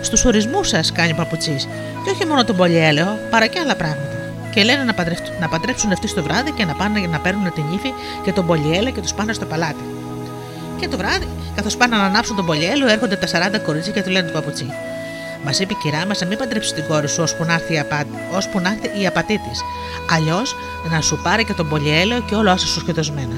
Speaker 2: Στους ορισμούς σας κάνει ο παπουτσί, και όχι μόνο τον πολυέλαιο, παρά και άλλα πράγματα. Και λένε να, παντρευτούν, να παντρέψουν αυτοί το βράδυ και να πάνε να παίρνουν την ύφη και τον πολυέλαιο και τους πάνε στο παλάτι. Και το βράδυ, καθώς πάνε να ανάψουν τον πολυέλαιο, έρχονται τα 40 κορίτσια και του λένε του παπουτσί. Μας είπε η κυρά μας να μην παντρέψει την κόρη σου ώσπου να έρθει η, απα... η απατή τη. Αλλιώς να σου πάρει και τον πολυέλαιο και όλα όσα σου σχεδοσμένα.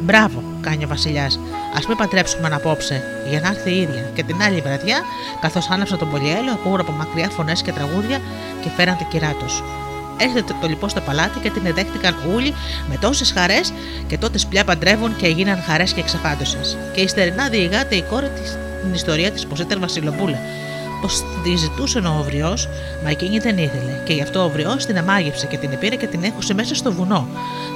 Speaker 2: Μπράβο, κάνει ο Βασιλιάς. Α μην παντρέψουμε απόψε, για να έρθει η ίδια. Και την άλλη βραδιά, καθώς άναψαν τον πολυέλαιο, ακούγουν από μακριά φωνές και τραγούδια και φέραν την κυρά τους. Έρχεται το λοιπόν στο παλάτι και την εδέχτηκαν όλοι με τόσες χαρές και τότε πια παντρεύουν και έγιναν χαρές και εξαφάντωσες. Και υστερινά διηγάται η κόρη της την ιστορία της πως ήταν Βασιλοπούλα πως τη ζητούσε ο Οβριό, μα εκείνη δεν ήθελε. Και γι' αυτό ο Οβριό την αμάγεψε και την πήρε και την έχωσε μέσα στο βουνό.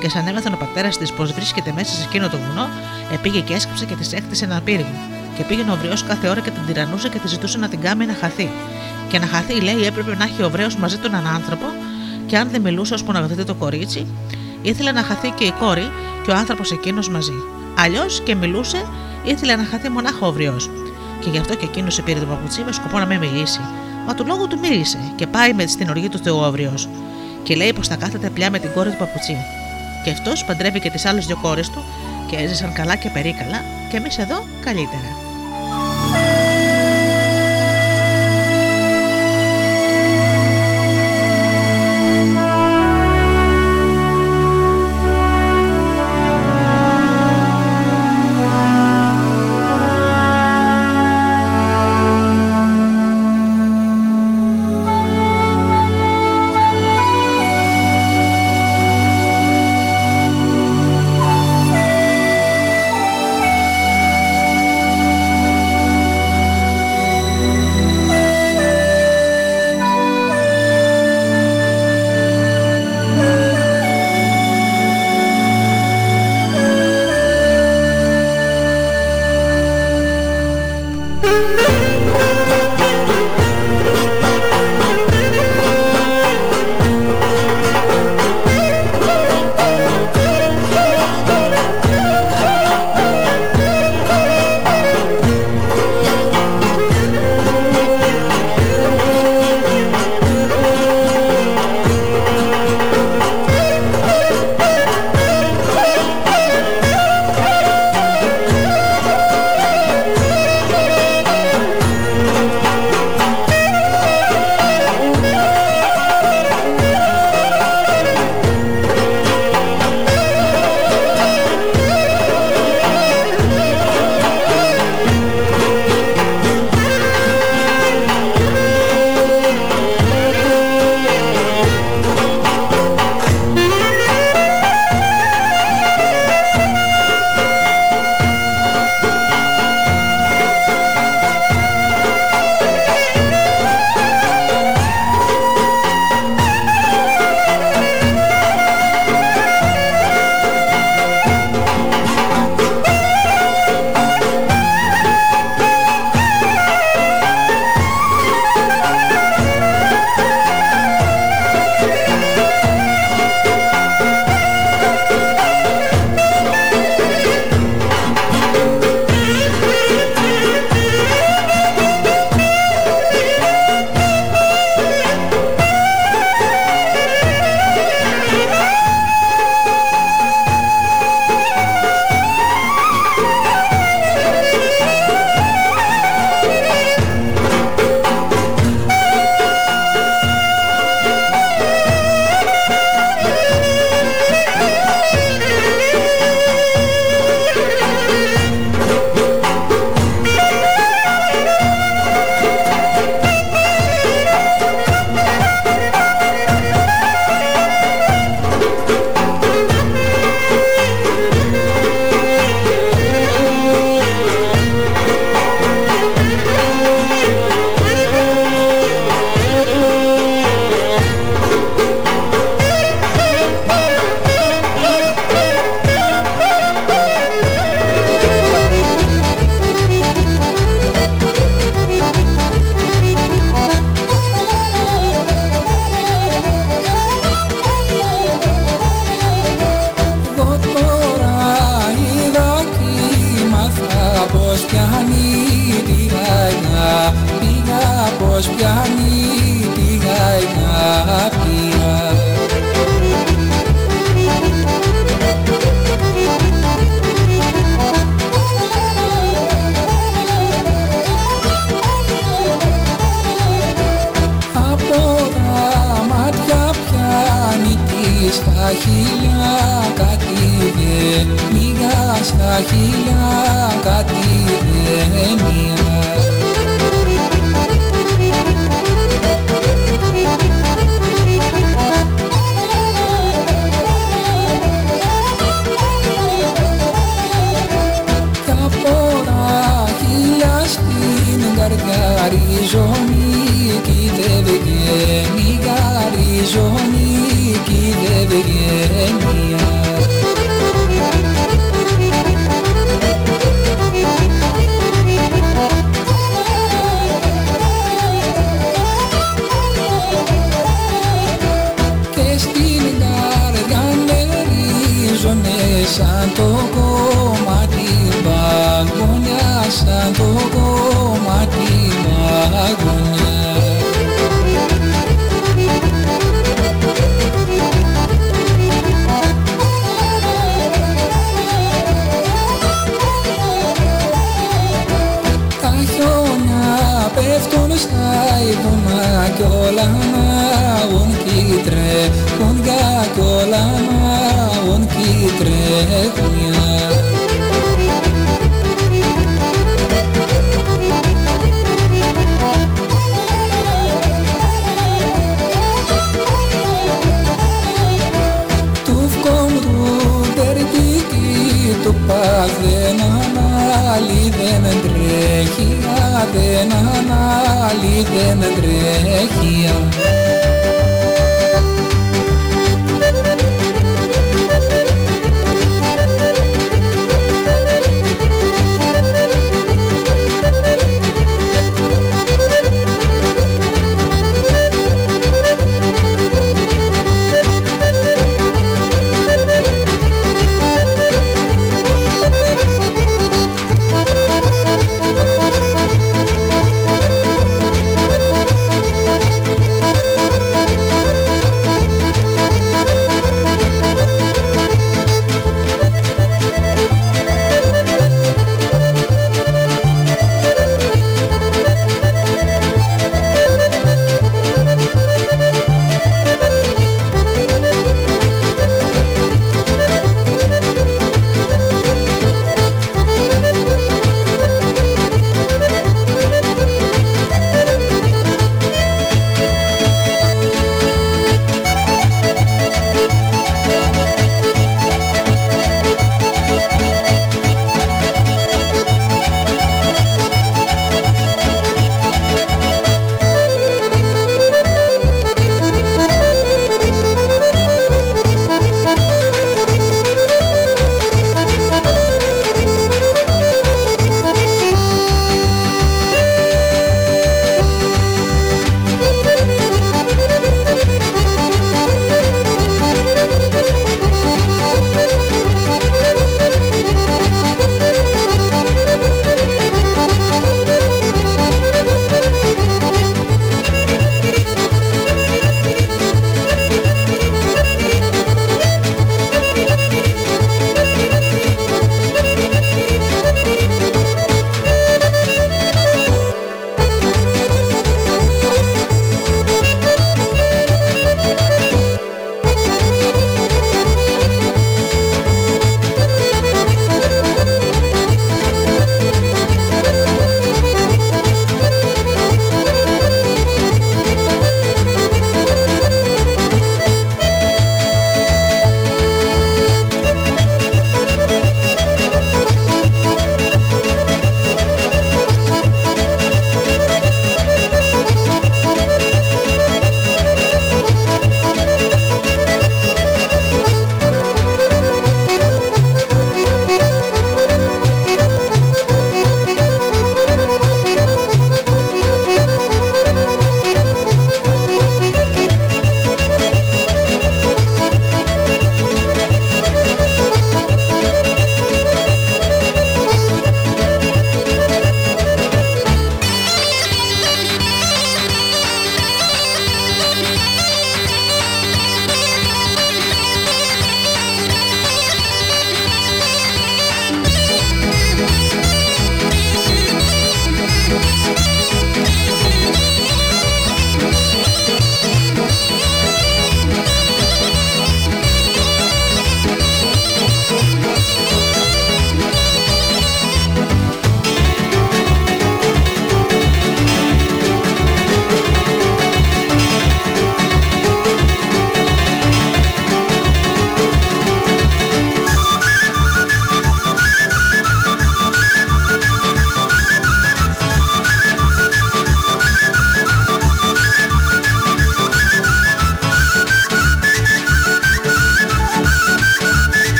Speaker 2: Και σαν έμαθαν ο πατέρας της πως βρίσκεται μέσα σε εκείνο το βουνό, επήγε και έσκυψε και της έκτισε ένα πύργο. Και πήγαινε ο Οβριό κάθε ώρα και την τυρανούσε και τη ζητούσε να την κάνει να χαθεί. Και να χαθεί, λέει, έπρεπε να έχει ο Οβραίο μαζί του έναν άνθρωπο, και αν δεν μιλούσε ώσπου να γραφτεί το κορίτσι, ήθελε να χαθεί και η κόρη και ο άνθρωπος εκείνος μαζί. Αλλιώς και μιλούσε, ήθελε να χαθεί μονάχα ο Οβριό και γι' αυτό και εκείνος πήρε το παπουτσί με σκοπό να μην μιλήσει. Μα του λόγου του μίλησε και πάει με στην οργή του Θεόβριο. Και λέει πως θα κάθεται πια με την κόρη του παπουτσί. Και αυτός παντρεύει και τις άλλες δύο κόρες του και έζησαν καλά και περίκαλα, και εμείς εδώ καλύτερα.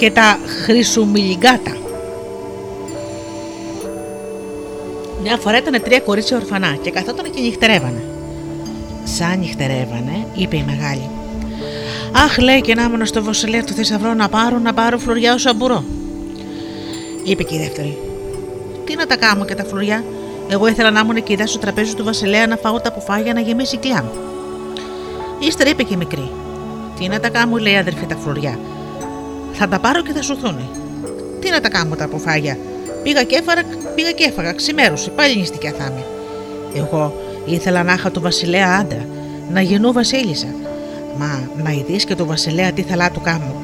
Speaker 5: Και τα
Speaker 2: χρυσουμιλιγκάτα. Μια φορά ήταν τρία κορίτσια ορφανά και καθόταν και νυχτερεύανε. Σαν νυχτερεύανε, είπε η μεγάλη. Αχ, λέει και να ήμουν στο βασιλείο του θησαυρό να πάρω, να πάρω φλουριά όσο μπορώ. Είπε και η δεύτερη. Τι να τα κάνω και τα φλουριά; Εγώ ήθελα να ήμουν εκεί στο τραπέζι του βασιλέα να φάω τα πουφάγια να γεμίσει κλιά. Ύστερα είπε και η μικρή. Τι να τα κάνω, λέει η αδερφή τα φλουριά; Θα τα πάρω και θα σωθούν. Τι να τα κάνω τα πουφάγια. Πήγα και, έφαρα, πήγα και έφαγα, ξημέρωσε, πάλι νηστικιά θα είμαι. Εγώ ήθελα να είχα το βασιλέα άντρα, να γεννώ βασίλισσα. Μα να ειδείς και το βασιλέα τι θα του κάνω.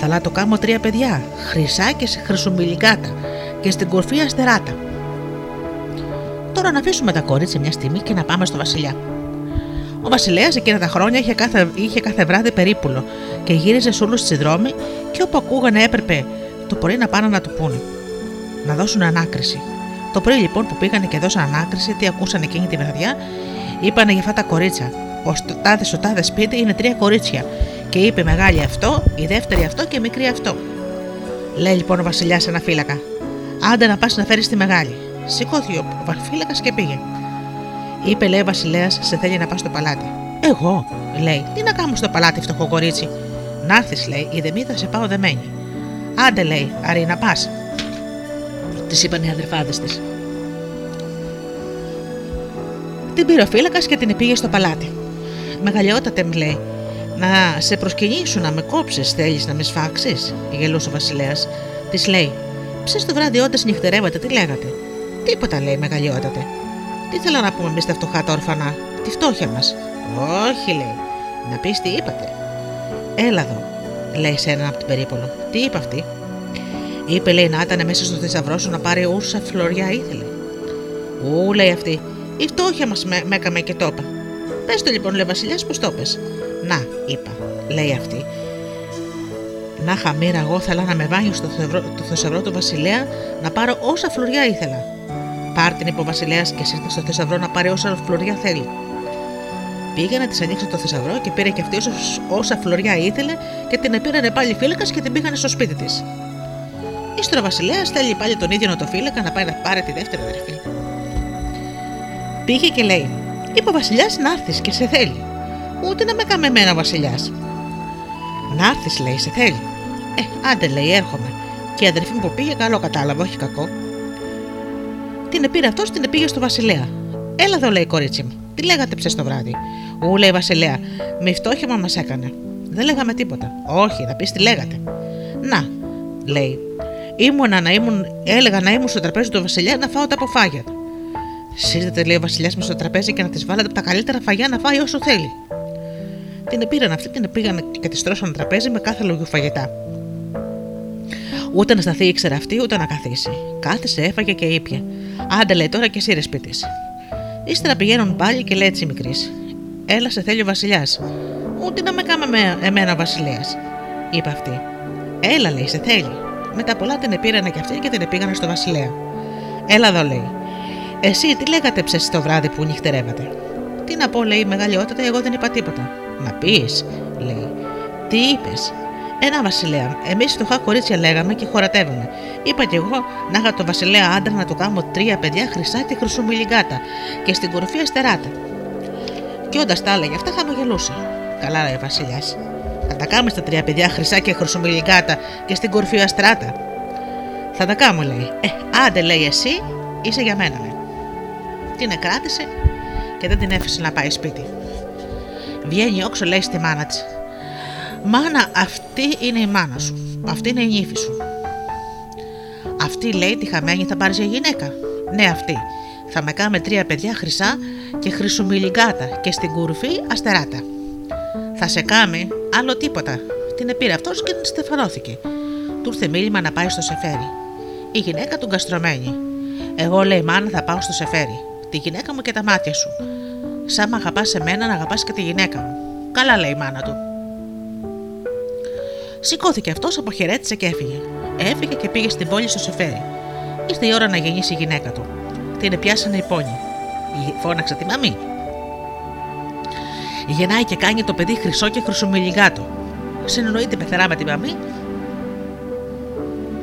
Speaker 2: Θα του κάνω τρία παιδιά, χρυσά και χρυσομιλικάτα και στην κορφή αστεράτα. Τώρα να αφήσουμε τα κορίτσια μια στιγμή και να πάμε στο βασιλιά. Ο βασιλέας εκείνα τα χρόνια είχε κάθε, είχε κάθε βράδυ περίπουλο και γύριζε σε όλους του δρόμοι και όπου ακούγανε έπρεπε το πρωί να πάνε να του πούνε. Να δώσουν ανάκριση. Το πρωί λοιπόν που πήγανε και δώσαν ανάκριση, τι ακούσαν εκείνη τη βραδιά, είπανε για αυτά τα κορίτσια. Ο τάδε στο τάδε σπίτι είναι τρία κορίτσια. Και είπε μεγάλη αυτό, η δεύτερη αυτό και η μικρή αυτό. Λέει λοιπόν ο Βασιλιάς ένα φύλακα. Άντε να πας να φέρεις τη μεγάλη. Σηκώθηκε ο φύλακα και πήγε. Είπε, λέει ο Βασιλέα, σε θέλει να πας στο παλάτι. Εγώ, λέει, τι να κάνω στο παλάτι, φτωχό κορίτσι. Να έρθεις, λέει, η δεμή θα σε πάω δεμένη. Άντε, λέει, αρή να πας. Της είπαν οι αδερφάδες της. Την πήρε ο φύλακας και την πήγε στο παλάτι. Μεγαλειότατε, μου λέει, να σε προσκυνήσω να με κόψεις, θέλεις να με σφάξεις, γελούσε ο Βασιλέας. Της λέει, Ψες το βράδυ όταν νυχτερεύατε, τι λέγατε. Τίποτα, λέει, μεγαλειότατε. Τι θέλω να πούμε εμείς τα φτωχά τα ορφανά, τη φτώχεια μας. Όχι, λέει. Να πεις τι είπατε. Έλα εδώ, λέει σε έναν από την περίπολο. Τι είπε αυτή; Είπε, λέει, να ήταν μέσα στο θησαυρό σου να πάρει όσα φλωριά ήθελε. Ού, λέει αυτή, η φτώχεια μας με, με έκαμε και το είπα. Πες το λοιπόν, λέει Βασιλιάς, πώς το πες. Να, είπα, λέει αυτή. Να είχα μοίρα, εγώ θέλω να με βάνει στο το θησαυρό του Βασιλέα να πάρω όσα φλωριά ήθελα. Πάρ την είπε ο Βασιλέας και σύρθα στο θησαυρό να πάρει όσα φλωριά θέλει. Πήγαινε, τη ανοίξει το θησαυρό και πήρε και αυτή όσα, όσα φλωριά ήθελε και την πήρανε πάλι φύλακας και την πήγανε στο σπίτι της. Ύστερα ο Βασιλέας θέλει πάλι τον ίδιο το φύλακα να πάει να πάρει τη δεύτερη αδερφή. Πήγε και λέει: Είπε ο Βασιλιάς να έρθεις και σε θέλει. Ούτε να με κάνει εμένα ο Βασιλιάς. Να έρθεις, λέει, σε θέλει. Ε, άντε, λέει, έρχομαι. Και η αδερφή μου που πήγε, καλό κατάλαβα, όχι κακό. Την πήρε αυτός, την πήγε στο Βασιλέα. Έλα εδώ, λέει κορίτσι μου. Τι λέγατε ψες το βράδυ. Ού, λέει Βασιλέα, με φτώχεια μας έκανε. Δεν λέγαμε τίποτα. Όχι, να πεις τι λέγατε. Να, λέει. Ήμουνα να ήμουν, έλεγα να ήμουν στο τραπέζι του Βασιλιά να φάω τα αποφάγια του. Σύρτεται, λέει ο Βασιλιάς μες στο τραπέζι και να τη βάλετε από τα καλύτερα φαγιά να φάει όσο θέλει. Την πήραν αυτή, την πήγαν και τη στρώσαν τραπέζι με κάθε λογιού φαγητά. Ούτε να σταθεί ήξερε αυτή, ούτε να καθίσει. Κάθισε, έφαγε και ήπια. Άντε λέει τώρα και εσύ ρε σπίτι. Ύστερα πηγαίνουν πάλι και λέει έτσι μικρής. Έλα σε θέλει ο Βασιλιάς. Ούτε να με κάμα με εμένα ο Βασιλέα. Είπε αυτή. Έλα λέει, σε θέλει. Μετά πολλά την επήρανε και αυτή και την επήγανε στο Βασιλέα. Έλα εδώ λέει. Εσύ τι λέγατε ψε το βράδυ που νυχτερεύατε; Τι να πω, λέει μεγαλειότατα, εγώ δεν είπα τίποτα. Να πεις, λέει. Τι είπες, ένα βασιλέα. Εμείς φτωχά κορίτσια λέγαμε και χωρατεύαμε. Είπα κι εγώ να είχα το βασιλέα άντρα να του κάνω τρία παιδιά χρυσά και χρυσομιλιγκάτα και στην κορυφή αστεράτα. Και όντας τα έλεγε αυτά, χαμογελούσε. Καλά, λέει ο Βασιλιάς. Θα τα κάνουμε στα τρία παιδιά χρυσά και χρυσομιλιγκάτα και στην κορυφή αστράτα. Θα τα κάνω, λέει. Ε, άντε, λέει εσύ, είσαι για μένα, λέει. Την εκράτησε και δεν την έφυσε να πάει σπίτι. Βγαίνει όξο, λέει στη μάνα της. Μάνα, αυτή είναι η μάνα σου. Αυτή είναι η νύφη σου. Αυτή λέει τη χαμένη θα πάρεις για γυναίκα. Ναι, αυτή. Θα με κάνει τρία παιδιά χρυσά και χρυσομιλιγκάτα και στην κουρφή αστεράτα. Θα σε κάμε άλλο τίποτα. Την επήρε αυτός και την στεφανώθηκε. Του ήρθε μίλημα να πάει στο σεφέρι. Η γυναίκα του γκαστρωμένη. Εγώ λέει μάνα θα πάω στο σεφέρι. Τη γυναίκα μου και τα μάτια σου. Σαν μ' αγαπάς εμένα να αγαπάς και τη γυναίκα μου. Καλά λέει η μάνα του. Σηκώθηκε αυτός, αποχαιρέτησε και έφυγε. Έφυγε και πήγε στην πόλη στο σεφέρι. Ήρθε η ώρα να γεννήσει η γυναίκα του. Την πιάσανε οι πόνοι. Φώναξε τη μαμή. Γεννάει και κάνει το παιδί χρυσό και χρυσομιλιγάτο. Συνεννοείται πεθερά με τη μαμή,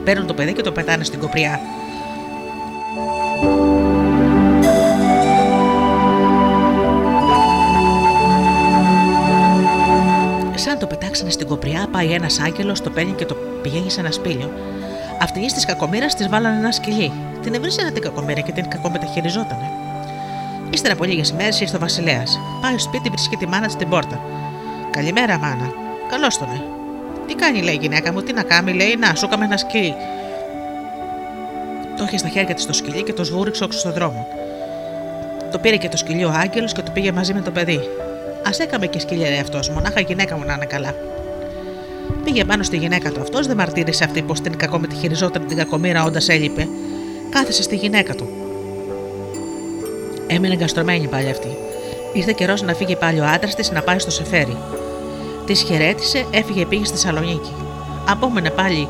Speaker 2: παίρνουν το παιδί και το πετάνε στην κοπριά. Σαν το πετάξανε στην κοπριά, πάει ένας άγγελος, το παίρνει και το πηγαίνει σε ένα σπήλιο. Αυτή τη κακομήρα τη βάλανε ένα σκυλί. Την ευρύσανε την κακομήρα και την κακομεταχειριζότανε. Ύστερα από λίγες μέρε ήρθε ο Βασιλέας. Πάει στο σπίτι, βρίσκει τη μάνα στην πόρτα. Καλημέρα, μάνα. Καλώς τον, ε. Τι κάνει, λέει η γυναίκα μου, τι να κάνει, λέει, να σου έκαμε ένα σκυλί. Το είχε στα χέρια της το σκυλί και το σβούριξε όξω στον δρόμο. Το πήρε και το σκυλί ο Άγγελος και το πήγε μαζί με το παιδί. Α έκαμε και σκυλιαρέ αυτός, μονάχα η γυναίκα μου να είναι καλά. Πήγε πάνω στη γυναίκα του αυτός, δεν μαρτύρησε αυτή πως την κακό χειριζόταν την κακομήρα όντας έλειπε. Κάθεσε στη γυναίκα του. Έμεινε εγκαστρωμένη πάλι αυτή. Ήρθε καιρός να φύγει πάλι ο άντρας της να πάει στο σεφέρι. Της χαιρέτησε, έφυγε πήγε στη Σαλονίκη. Απόμενε πάλι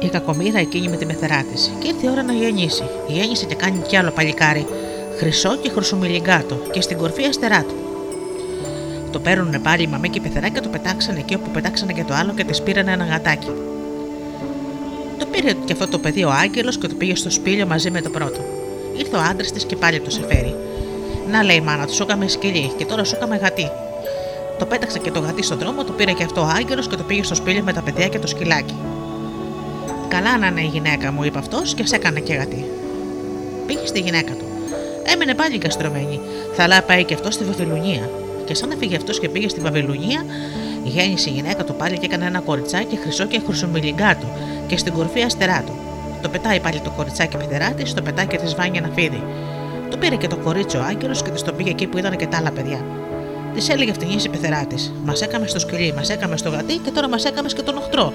Speaker 2: η κακομήρα εκείνη με τη μεθερά της. Και ήρθε η ώρα να γεννήσει. Γέννησε και κάνει κι άλλο παλικάρι, χρυσό και χρυσομιλιγκάτο, και στην κορφή αστερά του. Το παίρνουν πάλι η μαμή και η πεθερά και το πετάξανε εκεί όπου πετάξανε και το άλλο και τη πήραν ένα γατάκι. Το πήρε και αυτό το παιδί ο Άγγελος και το πήγε στο σπήλιο μαζί με το πρώτο. Ήρθε ο άντρας της και πάλι το σε φέρει. Να λέει μάνα του, σώκαμε σκυλί και τώρα σώκαμε γατί. Το πέταξε και το γατί στον δρόμο, το πήρε και αυτό ο Άγγελος και το πήγε στο σπήλιο με τα παιδιά και το σκυλάκι. Καλά να είναι η γυναίκα μου, είπε αυτός και σε έκανε και γατί. Πήγε στη γυναίκα του. Έμενε πάλι εγκαστρωμένη. Θα πάει και αυτό στη Βαβυλουνία. Και σαν έφυγε αυτός και πήγε στη Βαβυλουνία, γέννησε η γυναίκα του πάλι και έκανε ένα κοριτσάκι χρυσό και χρυσομιλιγκάτο και στην κορφή αστερά του. Το πετάει πάλι το κοριτσάκι πεθερά της, το πετάει και της βάνει ένα φίδι. Το πήρε και το κορίτσι ο Άγγελος και της το πήγε εκεί που ήταν και τα άλλα παιδιά. Της έλεγε αυτήν η πεθερά της: Μας έκαμε στο σκυλί, μας έκαμε στο γατί και τώρα μας έκαμες και τον οχτρό.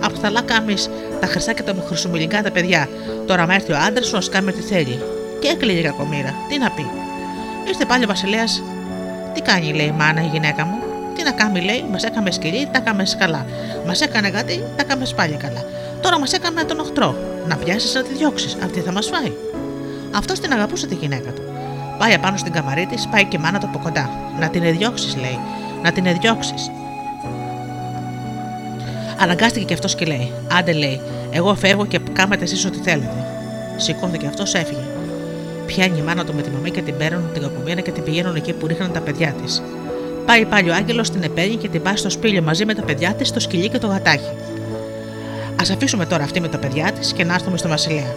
Speaker 2: Από θα λάκαμε τα χρυσά και τα χρυσομιλικά τα παιδιά. Τώρα μα έρθει ο άντρας σου, ας κάνει τι θέλει. Και έκλειγε η κακομήρα. Τι να πει. Ήρθε πάλι ο Βασιλέας. Τι κάνει, λέει η μάνα, η γυναίκα μου; Τι να κάνει, λέει, μας έκαμε σκυλί, τα έκαμε καλά. Μας έκανε γατί, τα έκαμε πάλι καλά. Τώρα μας έκανε τον οχτρό. Να πιάσεις να τη διώξεις. Αυτή θα μας φάει. Αυτό την αγαπούσε τη γυναίκα του. Πάει απάνω στην καμαρή της, πάει και μάνα του από κοντά. Να την εδιώξει, λέει. Να την εδιώξει. Αναγκάστηκε και αυτός και λέει: Άντε, λέει, εγώ φεύγω και κάμετε εσείς ό,τι θέλετε. Σηκώθηκε αυτός, έφυγε. Πιάνει η μάνα του με τη μαμή και την παίρνουν την κακομοίρα και την πηγαίνουν εκεί που ρίχναν τα παιδιά της. Πάει πάλι ο Άγγελος, την επέλνει και την πάει στο σπήλιο μαζί με τα παιδιά της, το σκυλί και το γατάκι. Α αφήσουμε τώρα αυτή με τα παιδιά της και να έρθουμε στο Βασιλέα.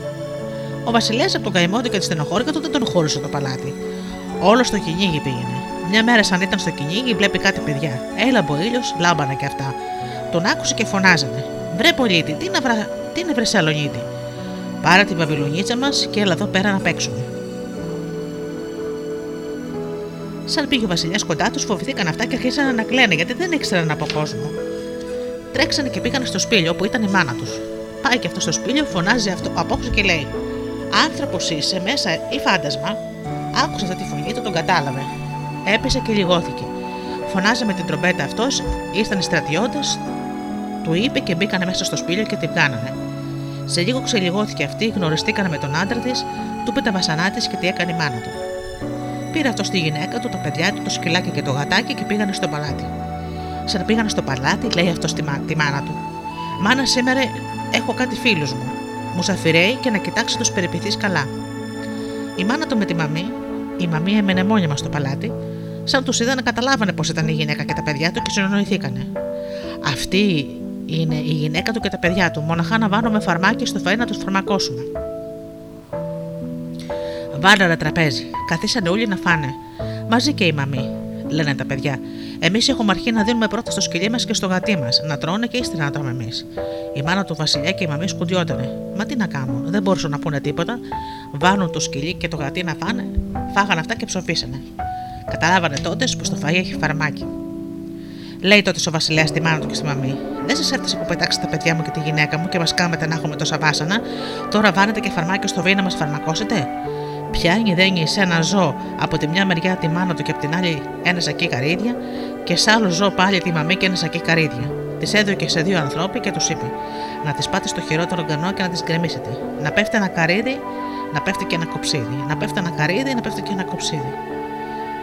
Speaker 2: Ο Βασιλέας από τον καημό του και τη στενοχώρηκα του δεν τον χώρισε το παλάτι. Όλο στο κυνήγι πήγαινε. Μια μέρα, σαν ήταν στο κυνήγι, βλέπει κάτι παιδιά. Έλα ο ήλιος, λάμπανα και αυτά. Τον άκουσε και φωνάζανε. Βρε πολίτη, τι να, βρα... τι να βρε σαλονίτη. Πάρε τη βαβυλονίτσα μας και έλα εδώ πέρα να παίξουμε. Σαν πήγε ο Βασιλιάς κοντά τους, φοβηθήκαν αυτά και αρχίσαν να κλαίνε γιατί δεν ήξεραν από κόσμο. Τρέξανε και πήγαν στο σπήλιο που ήταν η μάνα τους. Πάει και αυτός στο σπήλιο, φωνάζει αυτό από όξω και λέει: Άνθρωπος είσαι μέσα ή φάντασμα. Άκουσε αυτή τη φωνή του, τον κατάλαβε. Έπεσε και λιγώθηκε. Φωνάζε με την τρομπέτα αυτός, ήρθαν οι στρατιώτες, του είπε και μπήκανε μέσα στο σπήλιο και την κάνανε. Σε λίγο ξελιγώθηκε αυτή, γνωριστήκανε με τον άντρα της, του είπε τα βασανά της και τι έκανε η μάνα του. Πήρε αυτός στη γυναίκα του, τα παιδιά του, το σκυλάκι και το γατάκι και πήγανε στο παλάτι. Σαν πήγανε στο παλάτι, λέει αυτός στη τη μάνα του. Μάνα, σήμερα έχω κάτι φίλους μου. Μου σαφηρέει και να κοιτάξει τους περιπηθεί καλά. Η μάνα του με τη μαμή, η μαμή έμενε μόνιμα στο παλάτι, σαν τους είδανε καταλάβανε πω ήταν η γυναίκα και τα παιδιά του και συνεννοηθήκανε. Αυτή είναι η γυναίκα του και τα παιδιά του, μοναχά να βάλουμε φαρμάκι στο φαΐ να τους φαρμακώσουμε. Βάλε ένα τραπέζι. Καθίσανε όλοι να φάνε. Μαζί και η μαμή, λένε τα παιδιά. Εμείς έχουμε αρχή να δίνουμε πρώτα στο σκυλί μας και στο γατί μας, να τρώνε και ύστερα να τρώμε εμείς. Η μάνα του Βασιλιά και η μαμή σκουντιότανε. Μα τι να κάνουν, δεν μπορούσαν να πούνε τίποτα. Βάλουν το σκυλί και το γατί να φάνε, φάγανε αυτά και ψοφίσανε. Καταλάβανε τότε πω το φαΐ έχει φαρμάκι. Λέει τότε ο Βασιλέα στη μάνα του και στη μαμή: Δεν σας έρθει που πετάξετε τα παιδιά μου και τη γυναίκα μου και μας κάνετε να έχουμε τόσα βάσανα, τώρα βάνετε και φαρμάκι στο βίνα να μας φαρμακώσετε. Πιάνει δένει σε ένα ζώο από τη μια μεριά τη μάνα του και από την άλλη ένα σακί καρύδια, και σε άλλο ζώο πάλι τη μαμή και ένα σακί καρύδια. Τη έδωκε σε δύο ανθρώποι και τους είπε: Να τις πάτε στο χειρότερο γκανό και να τις γκρεμίσετε. Να πέφτει ένα καρύδι, να πέφτει και ένα κοψίδι. Να πέφτει ένα καρύδι, να πέφτει και ένα κοψίδι.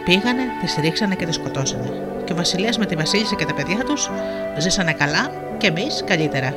Speaker 2: Πήγανε, τις ρίξανε και τις σκοτώσανε. και ο Βασιλέα με τη Βασίλισσα και τα παιδιά τους ζήσανε καλά και εμείς καλύτερα.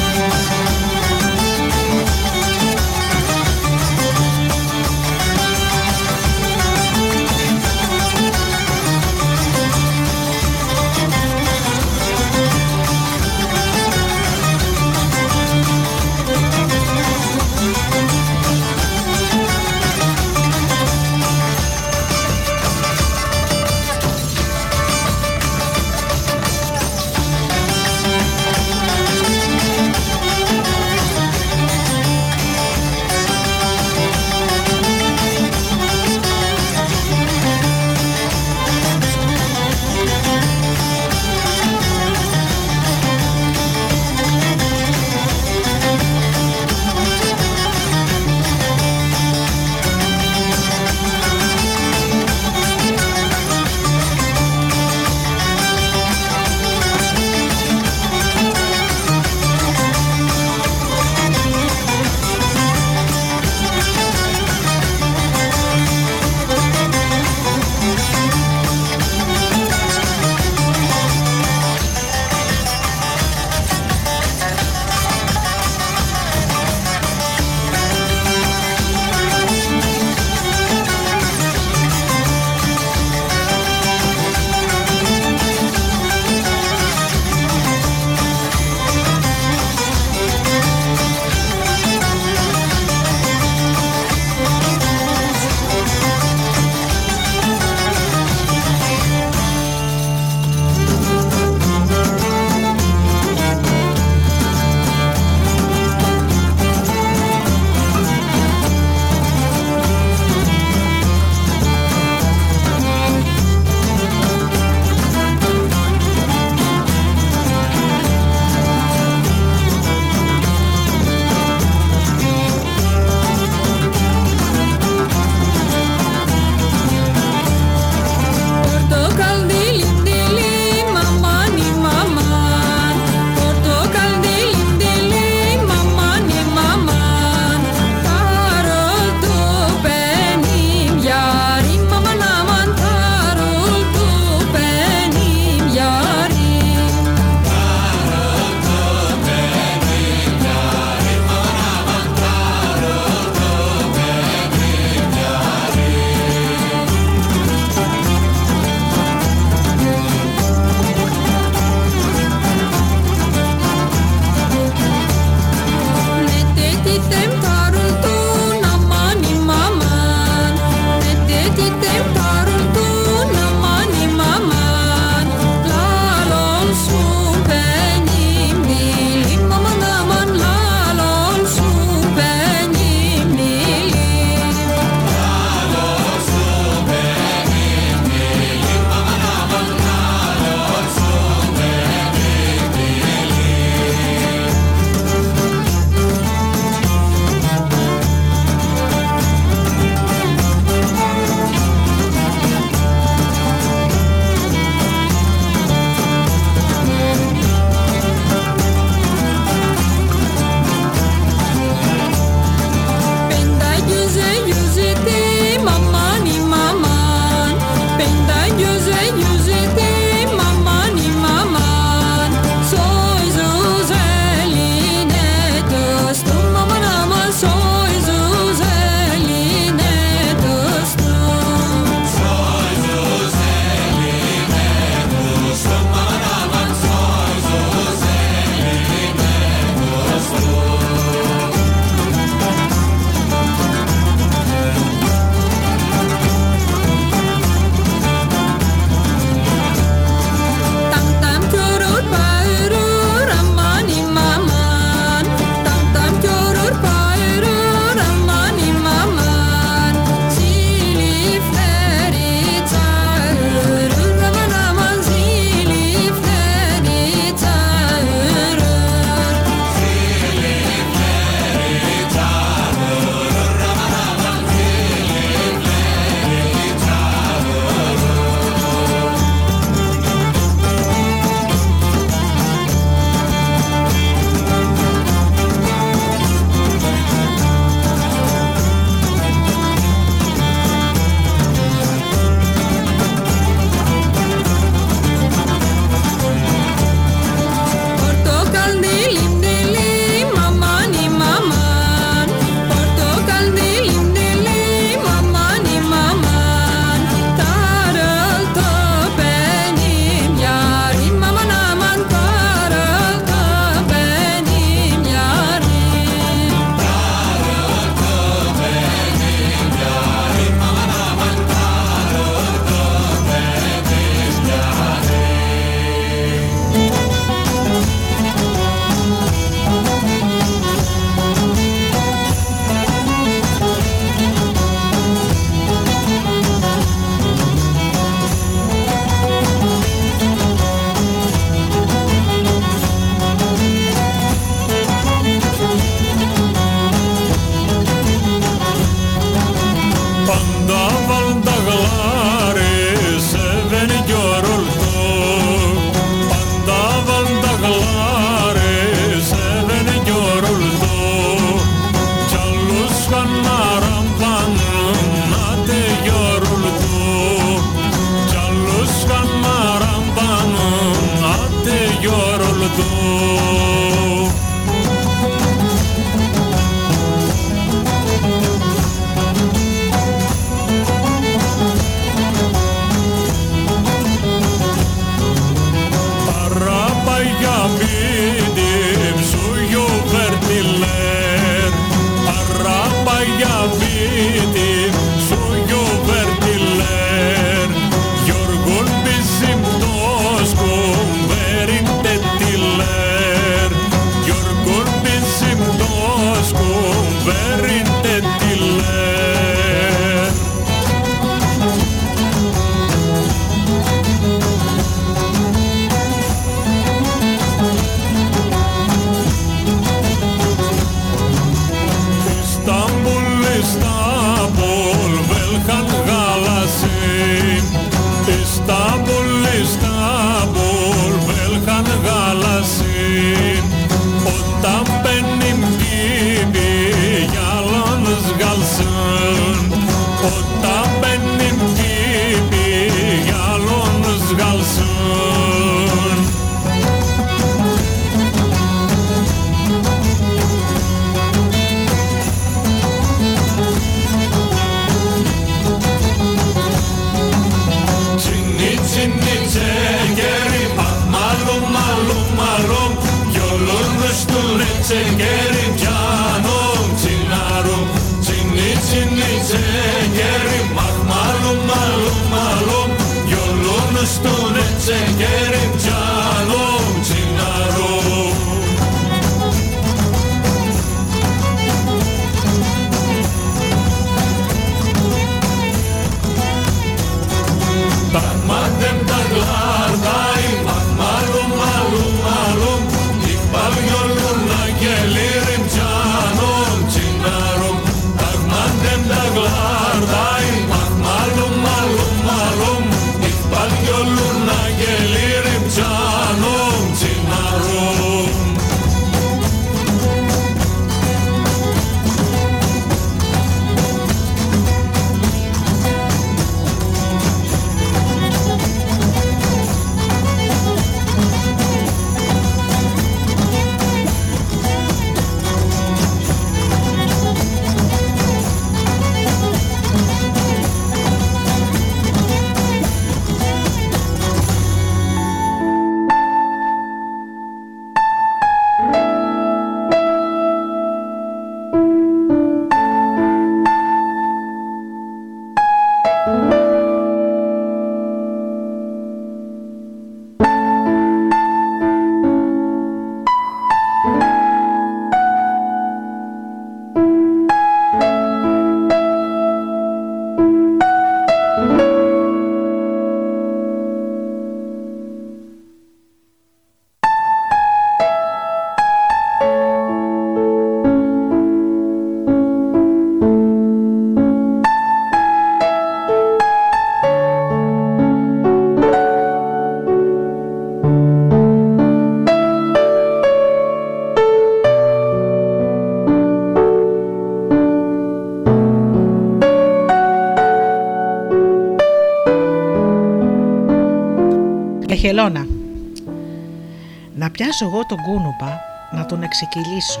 Speaker 2: Πιάσω εγώ τον κούνουπα, να τον εξεκυλήσω,